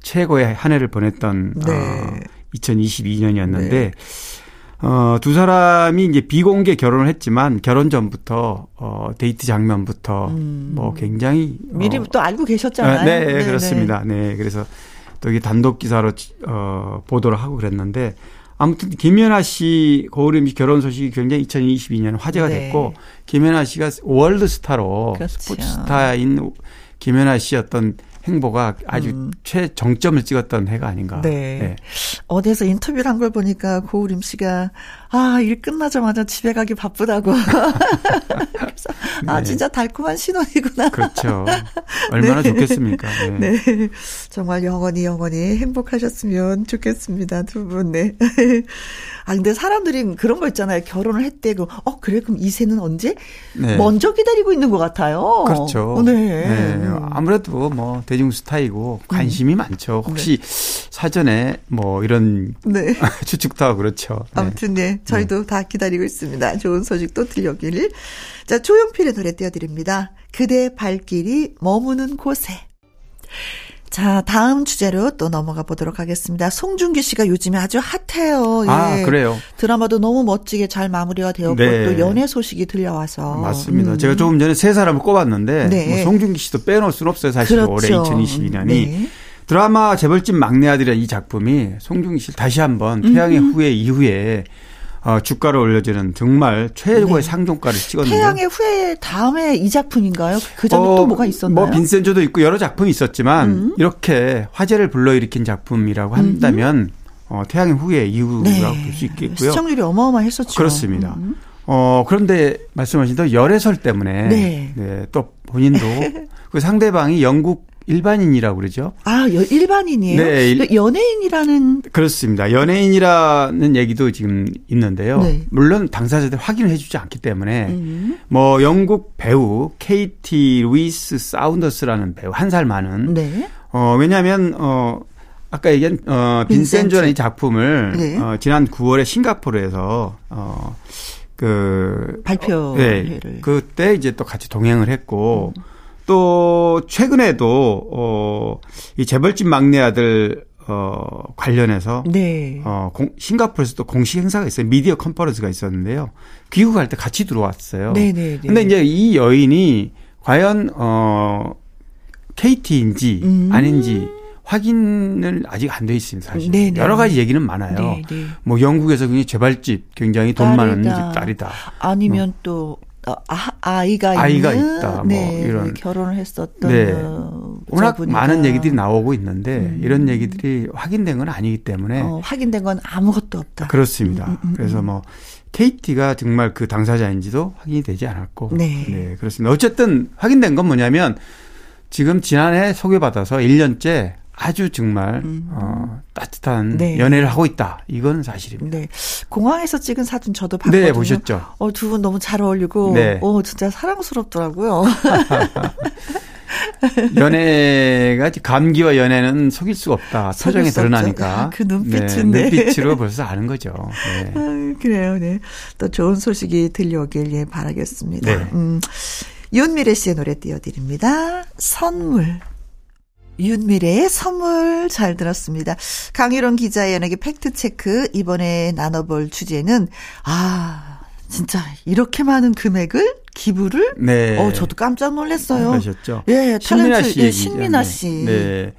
최고의 한 해를 보냈던 네. 어, 2022년이었는데 네. 어, 두 사람이 이제 비공개 결혼을 했지만 결혼 전부터 어, 데이트 장면부터 음. 뭐 굉장히 어, 미리 또 알고 계셨잖아요. 네, 네, 네 그렇습니다. 네. 그래서 또 이게 단독 기사로 어, 보도를 하고 그랬는데 아무튼 김연아 씨 고우림 씨 결혼 소식이 굉장히 2022년 화제가 네. 됐고 김연아 씨가 월드 스타로 그렇죠. 스포츠 스타인 김연아 씨 어떤 행보가 아주 음. 최정점을 찍었던 해가 아닌가. 네. 네. 어디서 인터뷰를 한 걸 보니까 고우림 씨가 아, 일 끝나자마자 집에 가기 바쁘다고. 그래서 아, 네. 아, 진짜 달콤한 신혼이구나. 그렇죠. 얼마나 네. 좋겠습니까. 네. 네. 정말 영원히 영원히 행복하셨으면 좋겠습니다. 두 분. 네. 아, 근데 사람들이 그런 거 있잖아요. 결혼을 했대고, 어, 그래, 그럼 이세는 언제? 네. 먼저 기다리고 있는 것 같아요. 그렇죠. 네. 네. 아무래도 뭐, 대중스타이고 관심이 음. 많죠. 혹시 네. 사전에 뭐 이런 네. 추측도 하고 그렇죠. 네. 아무튼, 네. 저희도 다 기다리고 있습니다. 좋은 소식 또 들려길. 자, 조용필의 노래 띄워드립니다. 그대 발길이 머무는 곳에. 자, 다음 주제로 또 넘어가 보도록 하겠습니다. 송중기 씨가 요즘에 아주 핫해요. 아, 예. 그래요? 드라마도 너무 멋지게 잘 마무리가 되었고 네. 또 연애 소식이 들려와서. 맞습니다. 음. 제가 조금 전에 세 사람을 꼽았는데 네. 뭐 송중기 씨도 빼놓을 수는 없어요. 사실 그렇죠. 올해 2022년이. 네. 드라마 재벌집 막내 아들이라는 이 작품이 송중기 씨를 다시 한번 태양의 음. 후예 이후에 어, 주가를 올려주는 정말 최고의 네. 상종가를 찍었는데 태양의 후예 다음에 이 작품인가요? 그 전에 어, 또 뭐가 있었나요? 뭐 빈센조도 있고 여러 작품이 있었지만 음. 이렇게 화제를 불러일으킨 작품이라고 한다면 음. 어, 태양의 후예 이후라고 네. 볼수 있겠고요. 시청률이 어마어마했었죠. 그렇습니다. 음. 어, 그런데 말씀하신 대로 열애설 때문에 네. 네, 또 본인도 그 상대방이 영국 일반인이라고 그러죠. 아, 일반인이에요? 네. 그 연예인이라는. 그렇습니다. 연예인이라는 얘기도 지금 있는데요. 네. 물론 당사자들 확인을 해주지 않기 때문에 음. 뭐 영국 배우 케이티 루이스 사운더스라는 배우 한 살 많은. 네. 어, 왜냐하면, 어, 아까 얘기한, 어, 빈센조라는 이 작품을 네. 어, 지난 9월에 싱가포르에서, 어, 그. 발표를. 네. 그때 이제 또 같이 동행을 했고, 음. 또 최근에도 어이 재벌집 막내 아들 어 관련해서 네. 어 공, 싱가포르에서 도 공식 행사가 있어요. 미디어 컨퍼런스가 있었는데요. 귀국할 때 같이 들어왔어요. 네, 네, 네. 근데 이제 이 여인이 과연 어 KT인지 음. 아닌지 확인을 아직 안 돼 있습니다. 사실 네네. 네. 여러 가지 얘기는 많아요. 네네. 네. 뭐 영국에서 굉장히 재벌집 굉장히 돈 딸이다. 많은 집 딸이다. 아니면 뭐. 또 어, 아, 이가 아이가 있다. 뭐 네, 이런 결혼을 했었던 네. 워낙 많은 얘기들이 나오고 있는데 음. 이런 얘기들이 확인된 건 아니기 때문에 어, 확인된 건 아무것도 없다. 그렇습니다. 음, 음, 음 그래서 음. 뭐 KT가 정말 그 당사자인지도 확인이 되지 않았고 네. 네, 그렇습니다. 어쨌든 확인된 건 뭐냐면 지금 지난해 소개받아서 1년째 아주 정말 음. 어, 따뜻한 네. 연애를 하고 있다. 이건 사실입니다. 네. 공항에서 찍은 사진 저도 봤거든요. 네, 보셨죠. 어, 두 분 너무 잘 어울리고 네. 어, 진짜 사랑스럽더라고요. 연애가 감기와 연애는 속일 수가 없다. 표정에 드러나니까. 아, 그 눈빛은 네, 눈빛으로 벌써 아는 거죠. 네. 아, 그래요. 네. 또 좋은 소식이 들려오길 예 바라겠습니다. 네. 음, 윤미래 씨의 노래 띄워드립니다. 선물. 윤미래의 선물 잘 들었습니다. 강유론 기자의 연예계 팩트체크 이번에 나눠볼 주제는 아 진짜 이렇게 많은 금액을 기부를 네. 어 저도 깜짝 놀랐어요. 그러셨죠. 예, 신민아 씨, 예, 신민아 씨. 네.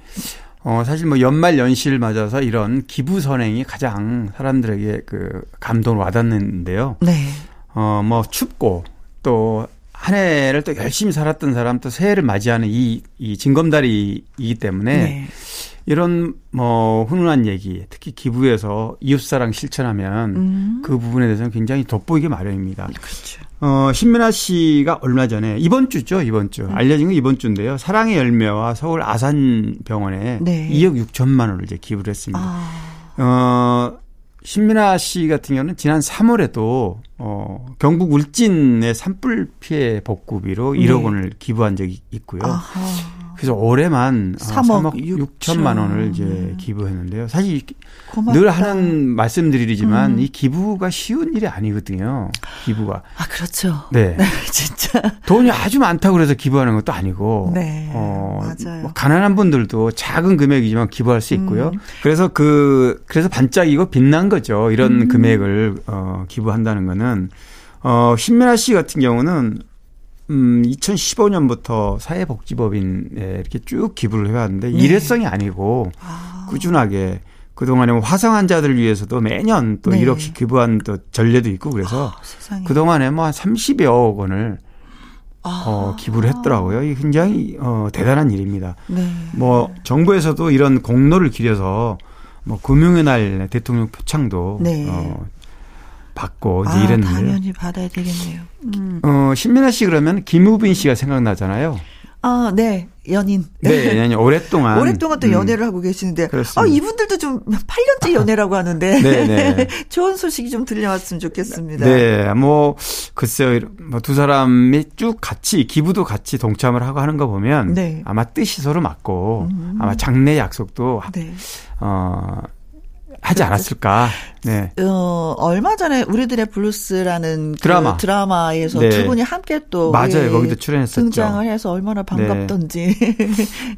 어 사실 뭐 연말 연시를 맞아서 이런 기부 선행이 가장 사람들에게 그 감동을 와닿는데요. 네. 어뭐 춥고 또 한 해를 또 열심히 살았던 사람 또 새해를 맞이하는 이, 이 징검다리이기 때문에 네. 이런 뭐 훈훈한 얘기, 특히 기부에서 이웃사랑 실천하면 음. 그 부분에 대해서는 굉장히 돋보이게 마련입니다. 그렇죠. 어, 신민아 씨가 얼마 전에 이번 주죠, 이번 주. 음. 알려진 건 이번 주인데요. 사랑의 열매와 서울 아산병원에 네. 2억 6천만 원을 이제 기부를 했습니다. 아. 어, 신민아 씨 같은 경우는 지난 3월에도 어 경북 울진의 산불 피해 복구비로 1억 네. 원을 기부한 적이 있고요. 아하. 그래서 올해만 3억, 어, 3억 6천만 원을 이제 네. 기부했는데요. 사실 고맙다. 늘 하는 말씀드리지만 음. 이 기부가 쉬운 일이 아니거든요. 기부가. 아 그렇죠. 네, 네 진짜 돈이 아주 많다고 그래서 기부하는 것도 아니고. 네, 어, 맞아요. 뭐 가난한 분들도 작은 금액이지만 기부할 수 있고요. 음. 그래서 그 그래서 반짝이고 빛난 거죠. 이런 음. 금액을 어, 기부한다는 거는 어, 신민아 씨 같은 경우는 음, 2015년부터 사회복지법인에 이렇게 쭉 기부를 해왔는데 네. 일회성이 아니고 아. 꾸준하게 그동안에 뭐 화성 환자들을 위해서도 매년 또 네. 1억씩 기부한 또 전례도 있고 그래서 아, 그동안에 뭐 한 30여억 원을 아. 어, 기부를 했더라고요. 이게 굉장히 어, 대단한 일입니다. 네. 뭐 정부에서도 이런 공로를 기려서 뭐 금융의 날 대통령 표창도 네. 어, 받고 이제 아, 이랬는데 당연히 받아야 되겠네요. 음. 어 신민아 씨 그러면 김우빈 씨가 생각나잖아요. 아, 네. 연인. 네, 연인 오랫동안 오랫동안 또 음. 연애를 음. 하고 계시는데 그렇습니다. 아, 이분들도 좀 8년째 연애라고 하는데 네, 네. 좋은 소식이 좀 들려왔으면 좋겠습니다. 네. 뭐 글쎄요. 뭐두 사람이 쭉 같이 기부도 같이 동참을 하고 하는 거 보면 네. 아마 뜻이 서로 맞고 음. 아마 장래 약속도 네. 어 하지 않았을까. 네. 어, 얼마 전에 우리들의 블루스라는 그 드라마. 그 드라마에서 네. 두 분이 함께 또 맞아요. 예, 거기도 출연했었죠. 등장을 해서 얼마나 반갑던지. 네.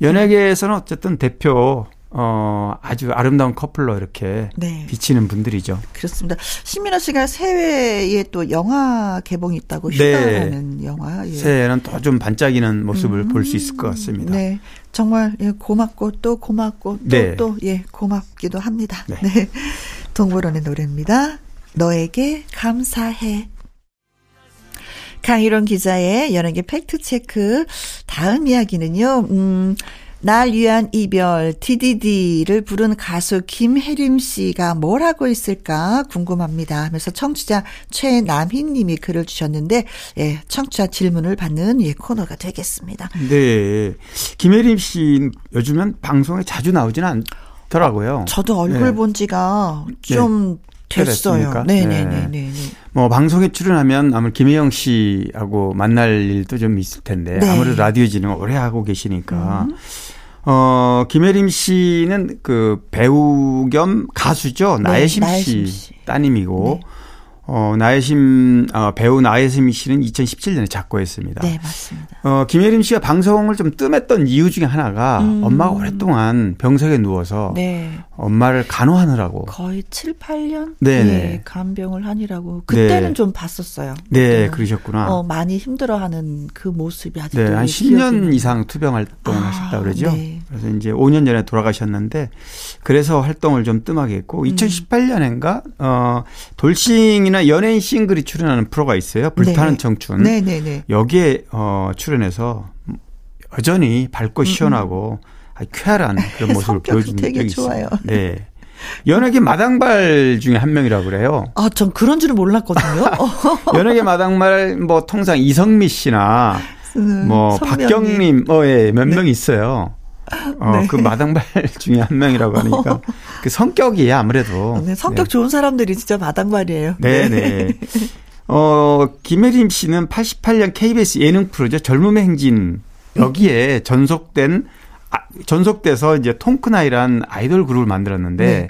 연예계에서는 어쨌든 대표 어, 아주 아름다운 커플로 이렇게 네. 비치는 분들이죠. 그렇습니다. 신민아 씨가 새해에 또 영화 개봉이 있다고 휴가라는 네. 영화. 예. 새해에는 더 좀 반짝이는 모습을 음, 볼 수 있을 것 같습니다. 네. 정말 예, 고맙고 또 고맙고 또 네. 또, 예, 고맙기도 합니다. 네. 네. 동물원의 노래입니다. 너에게 감사해. 강희론 기자의 연예계 팩트체크. 다음 이야기는요, 음, 날 위한 이별 DDD를 부른 가수 김혜림 씨가 뭘 하고 있을까 궁금합니다 하면서 청취자 최남희 님이 글을 주셨는데 예, 청취자 질문을 받는 예 코너가 되겠습니다. 네. 김혜림 씨 요즘은 방송에 자주 나오지는 않더라고요. 저도 얼굴 네. 본 지가 좀 네. 됐어요. 네네네. 네. 네, 네, 뭐 방송에 출연하면 아무래도 김혜영 씨하고 만날 일도 좀 있을 텐데 네. 아무래도 라디오 진행 오래 하고 계시니까 음. 어, 김혜림 씨는 그 배우 겸 가수죠. 네, 나혜심, 나혜심 씨, 씨, 따님이고. 네. 어, 나혜심, 어, 배우 나혜심 씨는 2017년에 작고했습니다. 네, 맞습니다. 어, 김혜림 씨가 방송을 좀 뜸했던 이유 중에 하나가 음. 엄마가 오랫동안 병석에 누워서 네. 엄마를 간호하느라고 거의 7, 8년 네, 네. 간병을 하니라고 그때는 네. 좀 봤었어요. 네, 그때는. 그러셨구나. 어, 많이 힘들어하는 그 모습이 아직도 네, 한 10년 이상 투병 활동을 아, 하셨다 그러죠. 네. 그래서 이제 5년 전에 돌아가셨는데 그래서 활동을 좀 뜸하게 했고 음. 2018년인가 어 돌싱이나 연예인 싱글이 출연하는 프로가 있어요. 불타는 네. 청춘. 네, 네, 네. 여기에 어 출연해서 여전히 밝고 음, 음. 시원하고 음. 쾌활한 그런 모습을 보여준 적이 좋아요. 있습니다. 네. 연예계 마당발 중에 한 명이라고 그래요. 아, 전 그런 줄은 몰랐거든요. 연예계 마당발 뭐 통상 이성미 씨나 음, 뭐 박경림 어 예, 몇명 네. 있어요. 어, 네. 그 마당발 중에 한 명이라고 하니까 그 성격이 아무래도 네, 성격 네. 좋은 사람들이 진짜 마당발이에요. 네, 네. 어, 김혜림 씨는 88년 KBS 예능 프로죠. 젊음의 행진 여기에 전속된 아, 전속돼서 이제 통크나이란 아이돌 그룹을 만들었는데 네.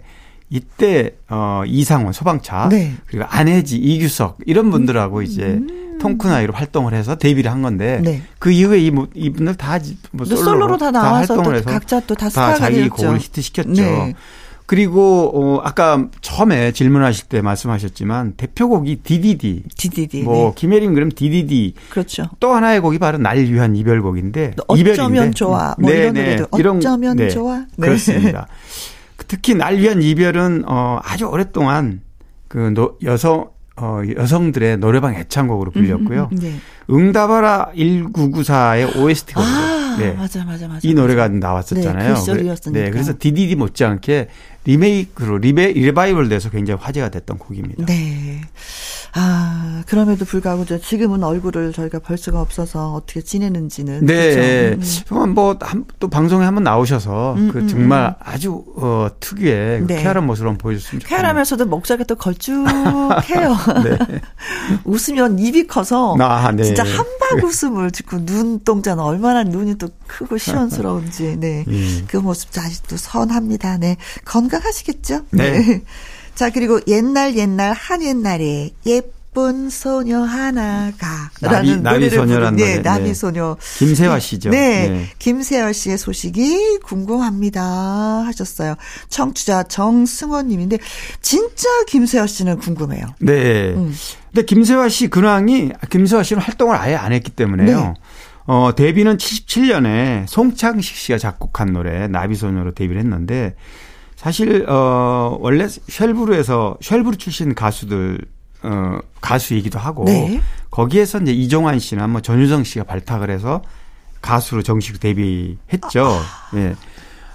이때 어 이상원 소방차 네. 그리고 안혜지 이규석 이런 분들하고 이제 음. 통크나이로 활동을 해서 데뷔를 한 건데 네. 그 이후에 이 이분들 다 뭐 솔로로, 솔로로 다 나와서 다 활동을 해서 각자 또 다 다 자기 되었죠. 곡을 히트시켰죠. 네. 그리고 어 아까 처음에 질문하실 때 말씀하셨지만 대표곡이 DDD. DDD. 뭐 네. 김혜림 그럼 DDD. 그렇죠. 또 하나의 곡이 바로 날 위한 이별곡인데 어쩌면 이별인데. 좋아. 뭐 네, 이런 네. 노래도 어쩌면 네. 좋아. 네. 그렇습니다. 특히 날 위한 이별은 어 아주 오랫동안 그 노, 여성 어 여성들의 노래방 애창곡으로 불렸고요. 음, 음, 음. 네. 응답하라 1994의 OST거든요. 아, 네. 맞아, 맞아, 맞아. 이 노래가 나왔었잖아요. 네, 그 네, 그래서 디디디 못지않게 리메이크로 리베, 리바이벌 돼서 굉장히 화제가 됐던 곡입니다. 네. 아, 그럼에도 불구하고 지금은 얼굴을 저희가 볼 수가 없어서 어떻게 지내는지는. 네. 그렇죠? 음. 뭐, 한, 또 방송에 한번 나오셔서 음, 그 음, 정말 음. 아주, 어, 특유의 그 네. 쾌활한 모습을 한번 보여줬으면 좋겠네요. 쾌활하면서도 목소리가 또 걸쭉해요. 네. 웃으면 입이 커서. 아, 네. 진짜 한박 웃음을 짓고 눈동자는 얼마나 눈이 또 크고 시원스러운지. 네. 음. 그 모습도 아직도 선합니다. 네. 건강하시겠죠? 네. 네. 자, 그리고 옛날 옛날 한 옛날에 예쁜 소녀 하나가 라는 나비, 노래를 네, 나비 소녀 김세화 씨죠. 네, 네, 김세화 씨의 소식이 궁금합니다 하셨어요. 청취자 정승원 님인데 진짜 김세화 씨는 궁금해요. 네. 음. 근데 김세화 씨 근황이 김세화 씨는 활동을 아예 안 했기 때문에요. 네. 어, 데뷔는 77년에 송창식 씨가 작곡한 노래 나비소녀로 데뷔를 했는데 사실 어 원래 쉘브르에서 쉘브르 출신 가수들 어 가수이기도 하고 네. 거기에서 이제 이종환 씨나 뭐 전유정 씨가 발탁을 해서 가수로 정식 데뷔했죠. 아. 예.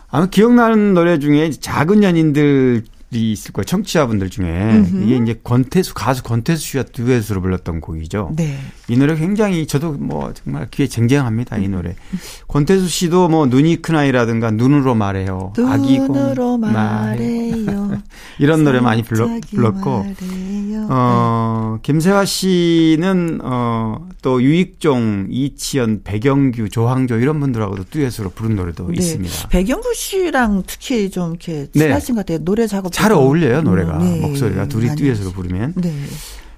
아마 기억나는 노래 중에 작은 연인들 이 있을 거예요. 청취자분들 중에 음흠. 이게 이제 권태수 가수 권태수 씨가 듀엣으로 불렀던 곡이죠. 네. 이 노래 굉장히 저도 뭐 정말 귀에 쟁쟁합니다. 이 노래. 권태수 씨도 뭐 눈이 큰 아이라든가 눈으로 말해요. 눈으로 말해요. 이런 노래 많이 불러, 불렀고 어 김세화 씨는 어또 유익종, 이치연, 백영규, 조항조 이런 분들하고도 듀엣으로 부른 노래도 네. 있습니다. 백영규 씨랑 특히 좀 이렇게 네. 친하신 네. 것 같아요. 노래 작업 잘 어울려요 노래가 네. 목소리가 둘이 듀엣으로 부르면. 네.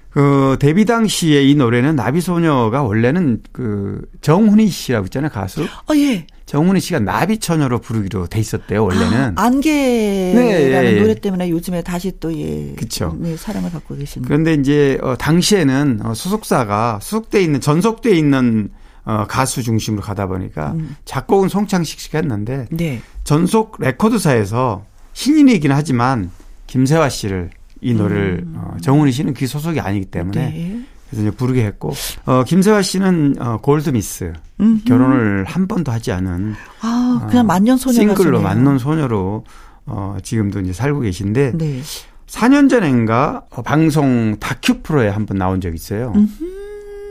그 데뷔 당시에 이 노래는 나비소녀가 원래는 그 정훈이 씨라고 있잖아요 가수. 어 예. 정훈이 씨가 나비처녀로 부르기로 돼 있었대요 원래는. 아, 안개라는 네, 예, 예. 노래 때문에 요즘에 다시 또 예. 그렇죠. 네, 사랑을 받고 계십니다. 그런데 이제 어, 당시에는 어, 소속사가 소속돼 있는 전속돼 있는 어, 가수 중심으로 가다 보니까 음. 작곡은 송창식 씨가 했는데 네. 전속 레코드사에서 신인이긴 하지만 김세화 씨를 이 노래를 음. 어, 정훈이 씨는 그 소속이 아니기 때문에 네. 그래서 이제 부르게 했고 어, 김세화 씨는 어, 골드미스 음흠. 결혼을 한 번도 하지 않은 아 그냥 만년 소녀 싱글로 만년 소녀로 어, 지금도 이제 살고 계신데 네. 4년 전인가 어, 방송 다큐 프로에 한 번 나온 적이 있어요. 음흠.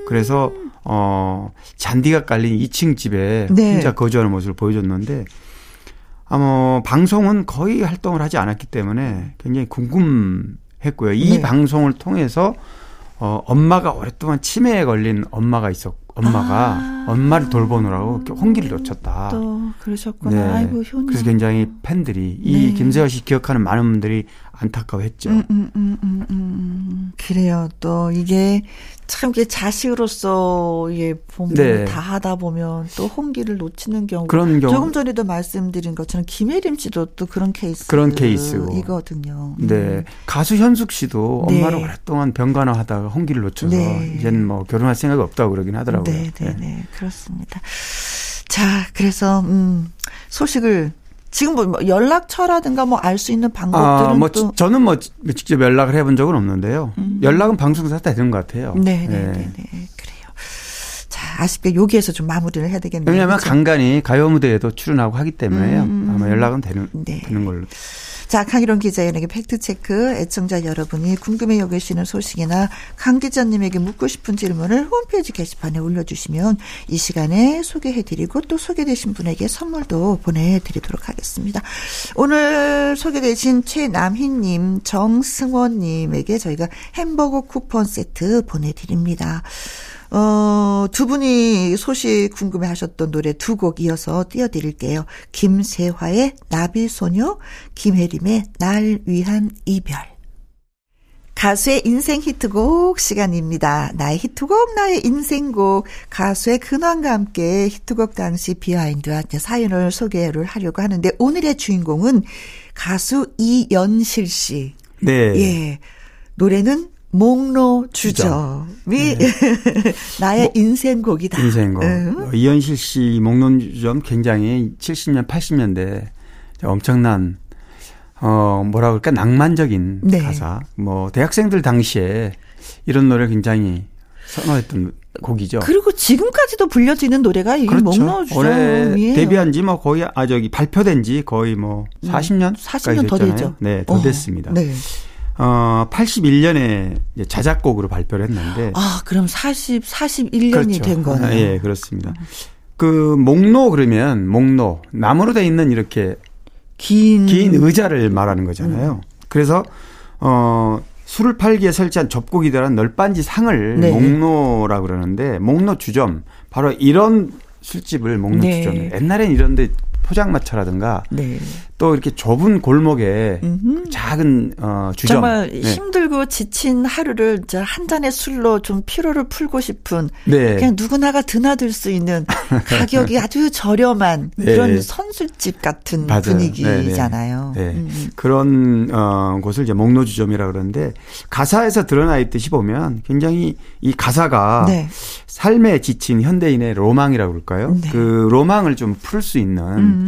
그래서 어 잔디가 깔린 2층 집에 네. 혼자 거주하는 모습을 보여줬는데 아마 방송은 거의 활동을 하지 않았기 때문에 굉장히 궁금 했고요. 이 네. 방송을 통해서 어, 엄마가 오랫동안 치매에 걸린 엄마가 있었, 엄마가 아. 엄마를 돌보느라고 홍기를 놓쳤다. 또 그러셨구나. 네. 아이고 효녀. 그래서 굉장히 팬들이 이 네. 김세화 씨 기억하는 많은 분들이 안타까워했죠. 음, 음, 음, 음, 음. 그래요. 또 이게 참 이게 자식으로서 예 보면 네. 다 하다 보면 또 홍기를 놓치는 경우 그런 경우 조금 전에도 말씀드린 것처럼 김혜림 씨도 또 그런 케이스 그런 케이스 이거든요. 네 음. 가수 현숙 씨도 엄마를 네. 오랫동안 병간호 하다가 홍기를 놓쳐서 네. 이제는 뭐 결혼할 생각이 없다고 그러긴 하더라고요. 네, 네, 네, 네. 그렇습니다. 자, 그래서 음 소식을 지금 뭐 연락처라든가 뭐 알 수 있는 방법들은 아, 뭐 또 저는 뭐 직접 연락을 해본 적은 없는데요. 음. 연락은 방송사 다 되는 것 같아요. 네, 네, 네, 네, 네. 그래요. 자, 아쉽게 여기에서 좀 마무리를 해야 되겠네요. 왜냐하면? 간간히 가요 무대에도 출연하고 하기 때문에요. 음. 아마 연락은 되는 네. 되는 걸로. 자, 강희론 기자에게 팩트체크, 애청자 여러분이 궁금해 여기시는 소식이나 강 기자님에게 묻고 싶은 질문을 홈페이지 게시판에 올려주시면 이 시간에 소개해드리고 또 소개되신 분에게 선물도 보내드리도록 하겠습니다. 오늘 소개되신 최남희님, 정승원님에게 저희가 햄버거 쿠폰 세트 보내드립니다. 어, 두 분이 소식 궁금해 하셨던 노래 두 곡 이어서 띄워드릴게요. 김세화의 나비소녀, 김혜림의 날 위한 이별. 가수의 인생 히트곡 시간입니다. 나의 히트곡, 나의 인생곡. 가수의 근황과 함께 히트곡 당시 비하인드와 사연을 소개를 하려고 하는데 오늘의 주인공은 가수 이연실 씨. 네. 예. 노래는 목로 주점이 네. 나의 뭐, 인생곡이다. 인생곡. 응. 어, 이현실 씨 목로 주점 굉장히 70년 80년대 엄청난 어 뭐라 그럴까 낭만적인 네. 가사. 뭐 대학생들 당시에 이런 노래 굉장히 선호했던 곡이죠. 그리고 지금까지도 불려지는 노래가 이 그렇죠. 목로 주점이에요. 데뷔한 지 뭐 거의 아 저기 발표된 지 거의 뭐 40년 40년 더 됐죠. 네, 더 어, 됐습니다. 네. 어, 81년에 자작곡으로 발표를 했는데. 아, 그럼 40, 41년이 그렇죠. 된 거네요. 아, 예, 그렇습니다. 그, 목로 그러면, 목로. 나무로 돼 있는 이렇게 긴, 긴 의자를 말하는 거잖아요. 음. 그래서, 어, 술을 팔기에 설치한 접고기들한 널빤지 상을 네. 목로라 그러는데, 목로 주점. 바로 이런 술집을 목로 네. 주점. 옛날엔 이런데 포장마차라든가 네. 또 이렇게 좁은 골목에 음흠. 작은 어 주점 정말 네. 힘들고 지친 하루를 한 잔의 술로 좀 피로를 풀고 싶은 네. 그냥 누구나가 드나들 수 있는 가격이 아주 저렴한 네. 그런 선술집 같은 맞아요. 분위기잖아요. 네, 네. 음. 그런 어 곳을 이제 목로 주점이라 그러는데 가사에서 드러나 있듯이 보면 굉장히 이 가사가 네. 삶에 지친 현대인의 로망이라고 그럴까요? 그 로망을 좀 풀 수 있는 음.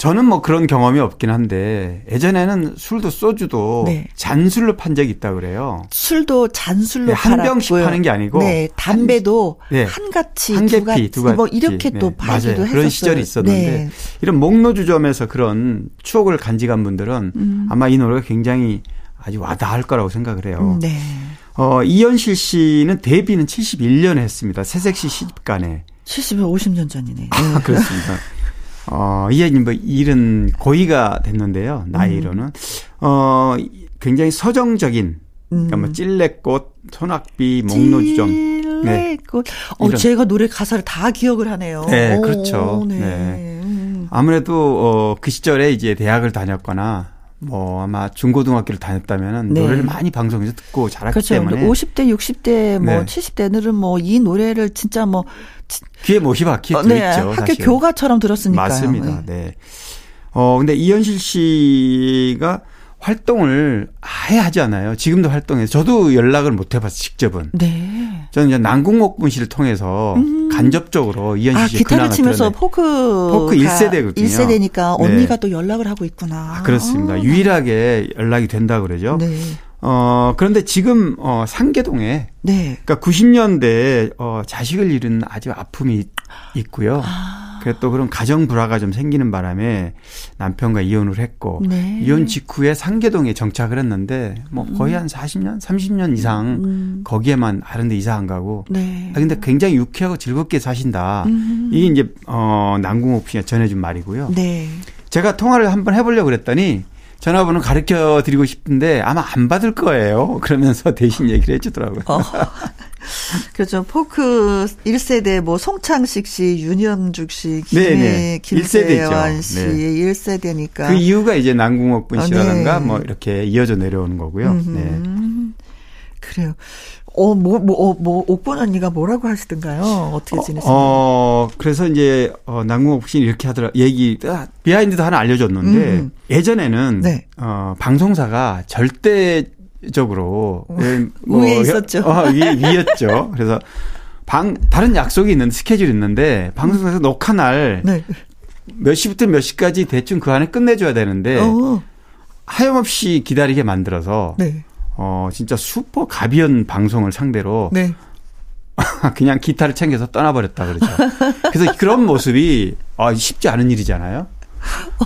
저는 뭐 그런 경험이 없긴 한데 예전에는 술도 소주도 네. 잔술로 판 적이 있다 그래요. 술도 잔술로 네, 한 병씩 파는 게 아니고 네, 담배도 한, 네. 한 가치, 한두 가치, 두 가치 뭐 이렇게 네. 또 팔기도 했었어요. 그런 시절이 있었는데 네. 이런 목로주점에서 그런 추억을 간직한 분들은 음. 아마 이 노래가 굉장히 아주 와닿을 거라고 생각을 해요. 네. 어, 이현실 씨는 데뷔는 71년에 했습니다. 새색시 시집간에. 70에 50년 전이네. 아, 그렇습니다. 어, 이제 뭐 일은 고의가 됐는데요. 나이로는. 음. 어, 굉장히 서정적인 그러니까 뭐 음. 찔레꽃, 소낙비, 목노주점. 네. 찔레꽃. 네. 어, 제가 노래 가사를 다 기억을 하네요. 네, 오, 그렇죠. 네. 네. 아무래도 어, 그 시절에 이제 대학을 다녔거나 뭐 아마 중고등학교를 다녔다면 네. 노래를 많이 방송에서 듣고 자랐기 그렇죠. 때문에 50대, 60대, 뭐 네. 70대들은 뭐 이 노래를 진짜 뭐 귀에 못이 박히 어, 네. 있죠. 학교 사실. 교가처럼 들었으니까요. 맞습니다. 네. 네. 어 근데 이현실 씨가 활동을 아예 하지 않아요. 지금도 활동해서 저도 연락을 못 해봤어요. 직접은. 네. 저는 이제 씨를 통해서 음. 간접적으로 이현실 아, 씨 기타를 치면서 포크 포크 1세대거든요. 1세대니까 언니가 네. 또 연락을 하고 있구나. 아, 그렇습니다. 아. 유일하게 연락이 된다 그러죠. 네. 어, 그런데 지금, 어, 상계동에. 네. 그러니까 90년대에, 어, 자식을 잃은 아주 아픔이 있고요. 아. 그래 또 그런 가정 불화가 좀 생기는 바람에 남편과 이혼을 했고 네. 이혼 직후에 상계동에 정착을 했는데 뭐 음. 거의 한 40년, 30년 이상 음. 거기에만 다른데 이사 안 가고. 네. 아 근데 굉장히 유쾌하고 즐겁게 사신다. 음. 이게 이제 어 남궁옥 씨가 전해준 말이고요. 네. 제가 통화를 한번 해보려고 그랬더니 전화번호 가르쳐 드리고 싶은데 아마 안 받을 거예요. 그러면서 대신 얘기를 해주더라고요. 어. 그렇죠. 포크 1세대 뭐 송창식 씨, 윤영죽 씨, 김해, 김세환 씨 네. 1세대니까. 그 이유가 이제 남궁옥 분 씨라든가 아, 네. 뭐 이렇게 이어져 내려오는 거고요. 네. 그래요. 어, 뭐, 뭐, 어, 뭐, 옥본 언니가 뭐라고 하시던가요? 어떻게 어, 지내시나요? 어, 그래서 이제, 어, 남궁옥 씨는 이렇게 하더라, 얘기, 아, 비하인드도 하나 알려줬는데, 음. 예전에는, 네. 어, 방송사가 절대 적으로 뭐, 위에 있었죠. 어, 위에 위였죠. 그래서 방 다른 약속이 있는데 스케줄이 있는데 방송에서 음. 녹화 날 네. 몇 시부터 몇 시까지 대충 그 안에 끝내줘야 되는데 어. 하염없이 기다리게 만들어서 네. 어 진짜 슈퍼 가비언 방송을 상대로 네. 그냥 기타를 챙겨서 떠나버렸다 그러죠. 그래서 그런 모습이 아, 쉽지 않은 일이잖아요.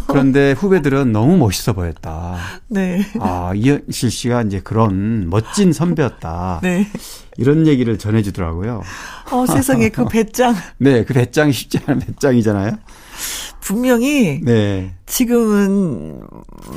그런데 후배들은 너무 멋있어 보였다. 네. 아, 이현실 씨가 이제 그런 멋진 선배였다. 네. 이런 얘기를 전해주더라고요. 어, 세상에 그 배짱. 네, 그 배짱이 쉽지 않은 배짱이잖아요. 분명히 네. 지금은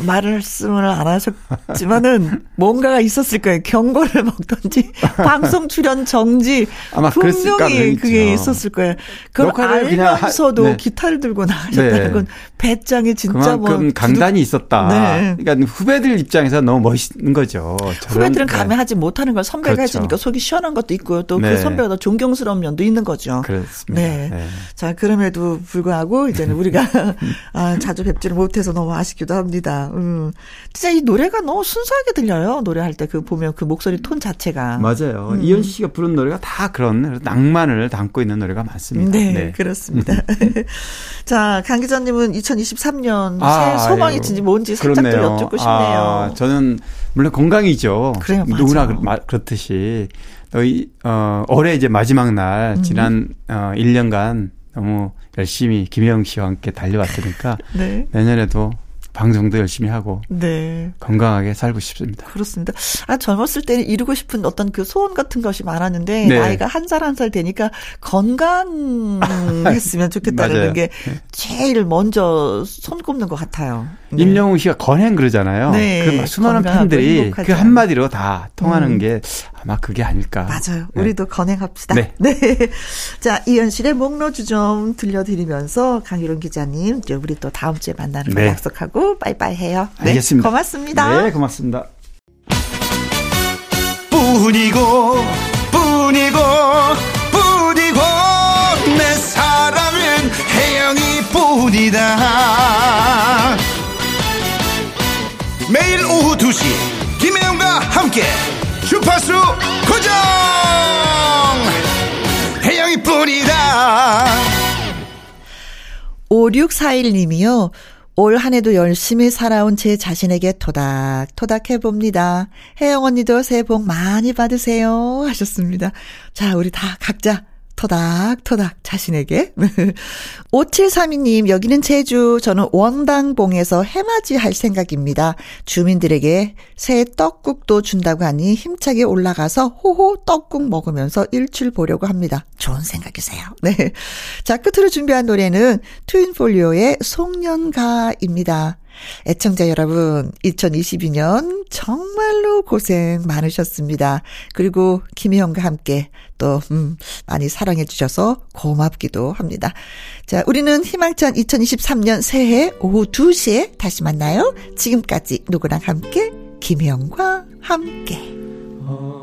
말씀을 안 하셨지만은 뭔가가 있었을 거예요. 경고를 먹던지 방송 출연 정지 아마 분명히 그게 있었을 거예요. 그걸 알면서도 네. 기타를 들고 나가셨다는 건 네. 배짱이 진짜 뭐 그만큼 뭐 강단이 있었다. 네. 그러니까 후배들 입장에서 너무 멋있는 거죠. 후배들은 네. 감행하지 못하는 걸 선배가 그렇죠. 해주니까 속이 시원한 것도 있고요. 또그 네. 선배가 더 존경스러운 면도 있는 거죠. 그렇습니다. 네. 네. 자 그럼에도 불구하고 이제는 우리가 아, 자주 뵙 지를 못해서 너무 아쉽기도 합니다. 음. 진짜 이 노래가 너무 순수하게 들려요. 노래할 때 그 보면 그 목소리 톤 자체가. 맞아요. 음. 이현 씨가 부른 노래가 다 그런 낭만을 담고 있는 노래가 많습니다. 네, 네. 그렇습니다. 자, 강 기자님은 2023년 아, 새 소망이 진지 뭔지 살짝 좀 여쭙고 싶네요. 아, 저는 물론 건강이죠. 그래요, 누구나 그렇듯이. 너희 어 올해 이제 마지막 날 지난 음. 어 1년간 너무 열심히 김혜영 씨와 함께 달려왔으니까 네. 내년에도 방송도 열심히 하고 네. 건강하게 살고 싶습니다. 그렇습니다. 아 젊었을 때는 이루고 싶은 어떤 그 소원 같은 것이 많았는데 네. 나이가 한 살 한살 되니까 건강했으면 좋겠다는 게 제일 먼저 손꼽는 것 같아요. 네. 임영웅 씨가 건행 그러잖아요. 네. 그 수많은 팬들이 그 한마디로 다 통하는 음. 게 아마 그게 아닐까. 맞아요. 네. 우리도 건행합시다. 네. 네. 자, 이현실의 목로주 좀 들려드리면서 강유론 기자님, 이제 우리 또 다음 주에 만나는 거 네. 약속하고 빠이빠이 해요. 네. 알겠습니다. 고맙습니다. 네, 고맙습니다. 뿐이고, 뿐이고, 뿐이고, 내 사랑은 혜영이 뿐이다. 매일 오후 2시, 김혜영과 함께 주파수 고정 해영이 뿐이다 5641님이요 올 한 해도 열심히 살아온 제 자신에게 토닥 토닥 해봅니다. 혜영 언니도 새해 복 많이 받으세요. 하셨습니다. 자, 우리 다 각자 토닥토닥 자신에게. 5732님, 여기는 제주. 저는 원당봉에서 해맞이 할 생각입니다. 주민들에게 새 떡국도 준다고 하니 힘차게 올라가서 호호 떡국 먹으면서 일출 보려고 합니다. 좋은 생각이세요. 네. 자, 끝으로 준비한 노래는 트윈폴리오의 송년가입니다. 애청자 여러분, 2022년 정말로 고생 많으셨습니다. 그리고 김희영과 함께 또, 음, 많이 사랑해 주셔서 고맙기도 합니다. 자, 우리는 희망찬 2023년 새해 오후 2시에 다시 만나요. 지금까지 누구랑 함께? 김희영과 함께. 어...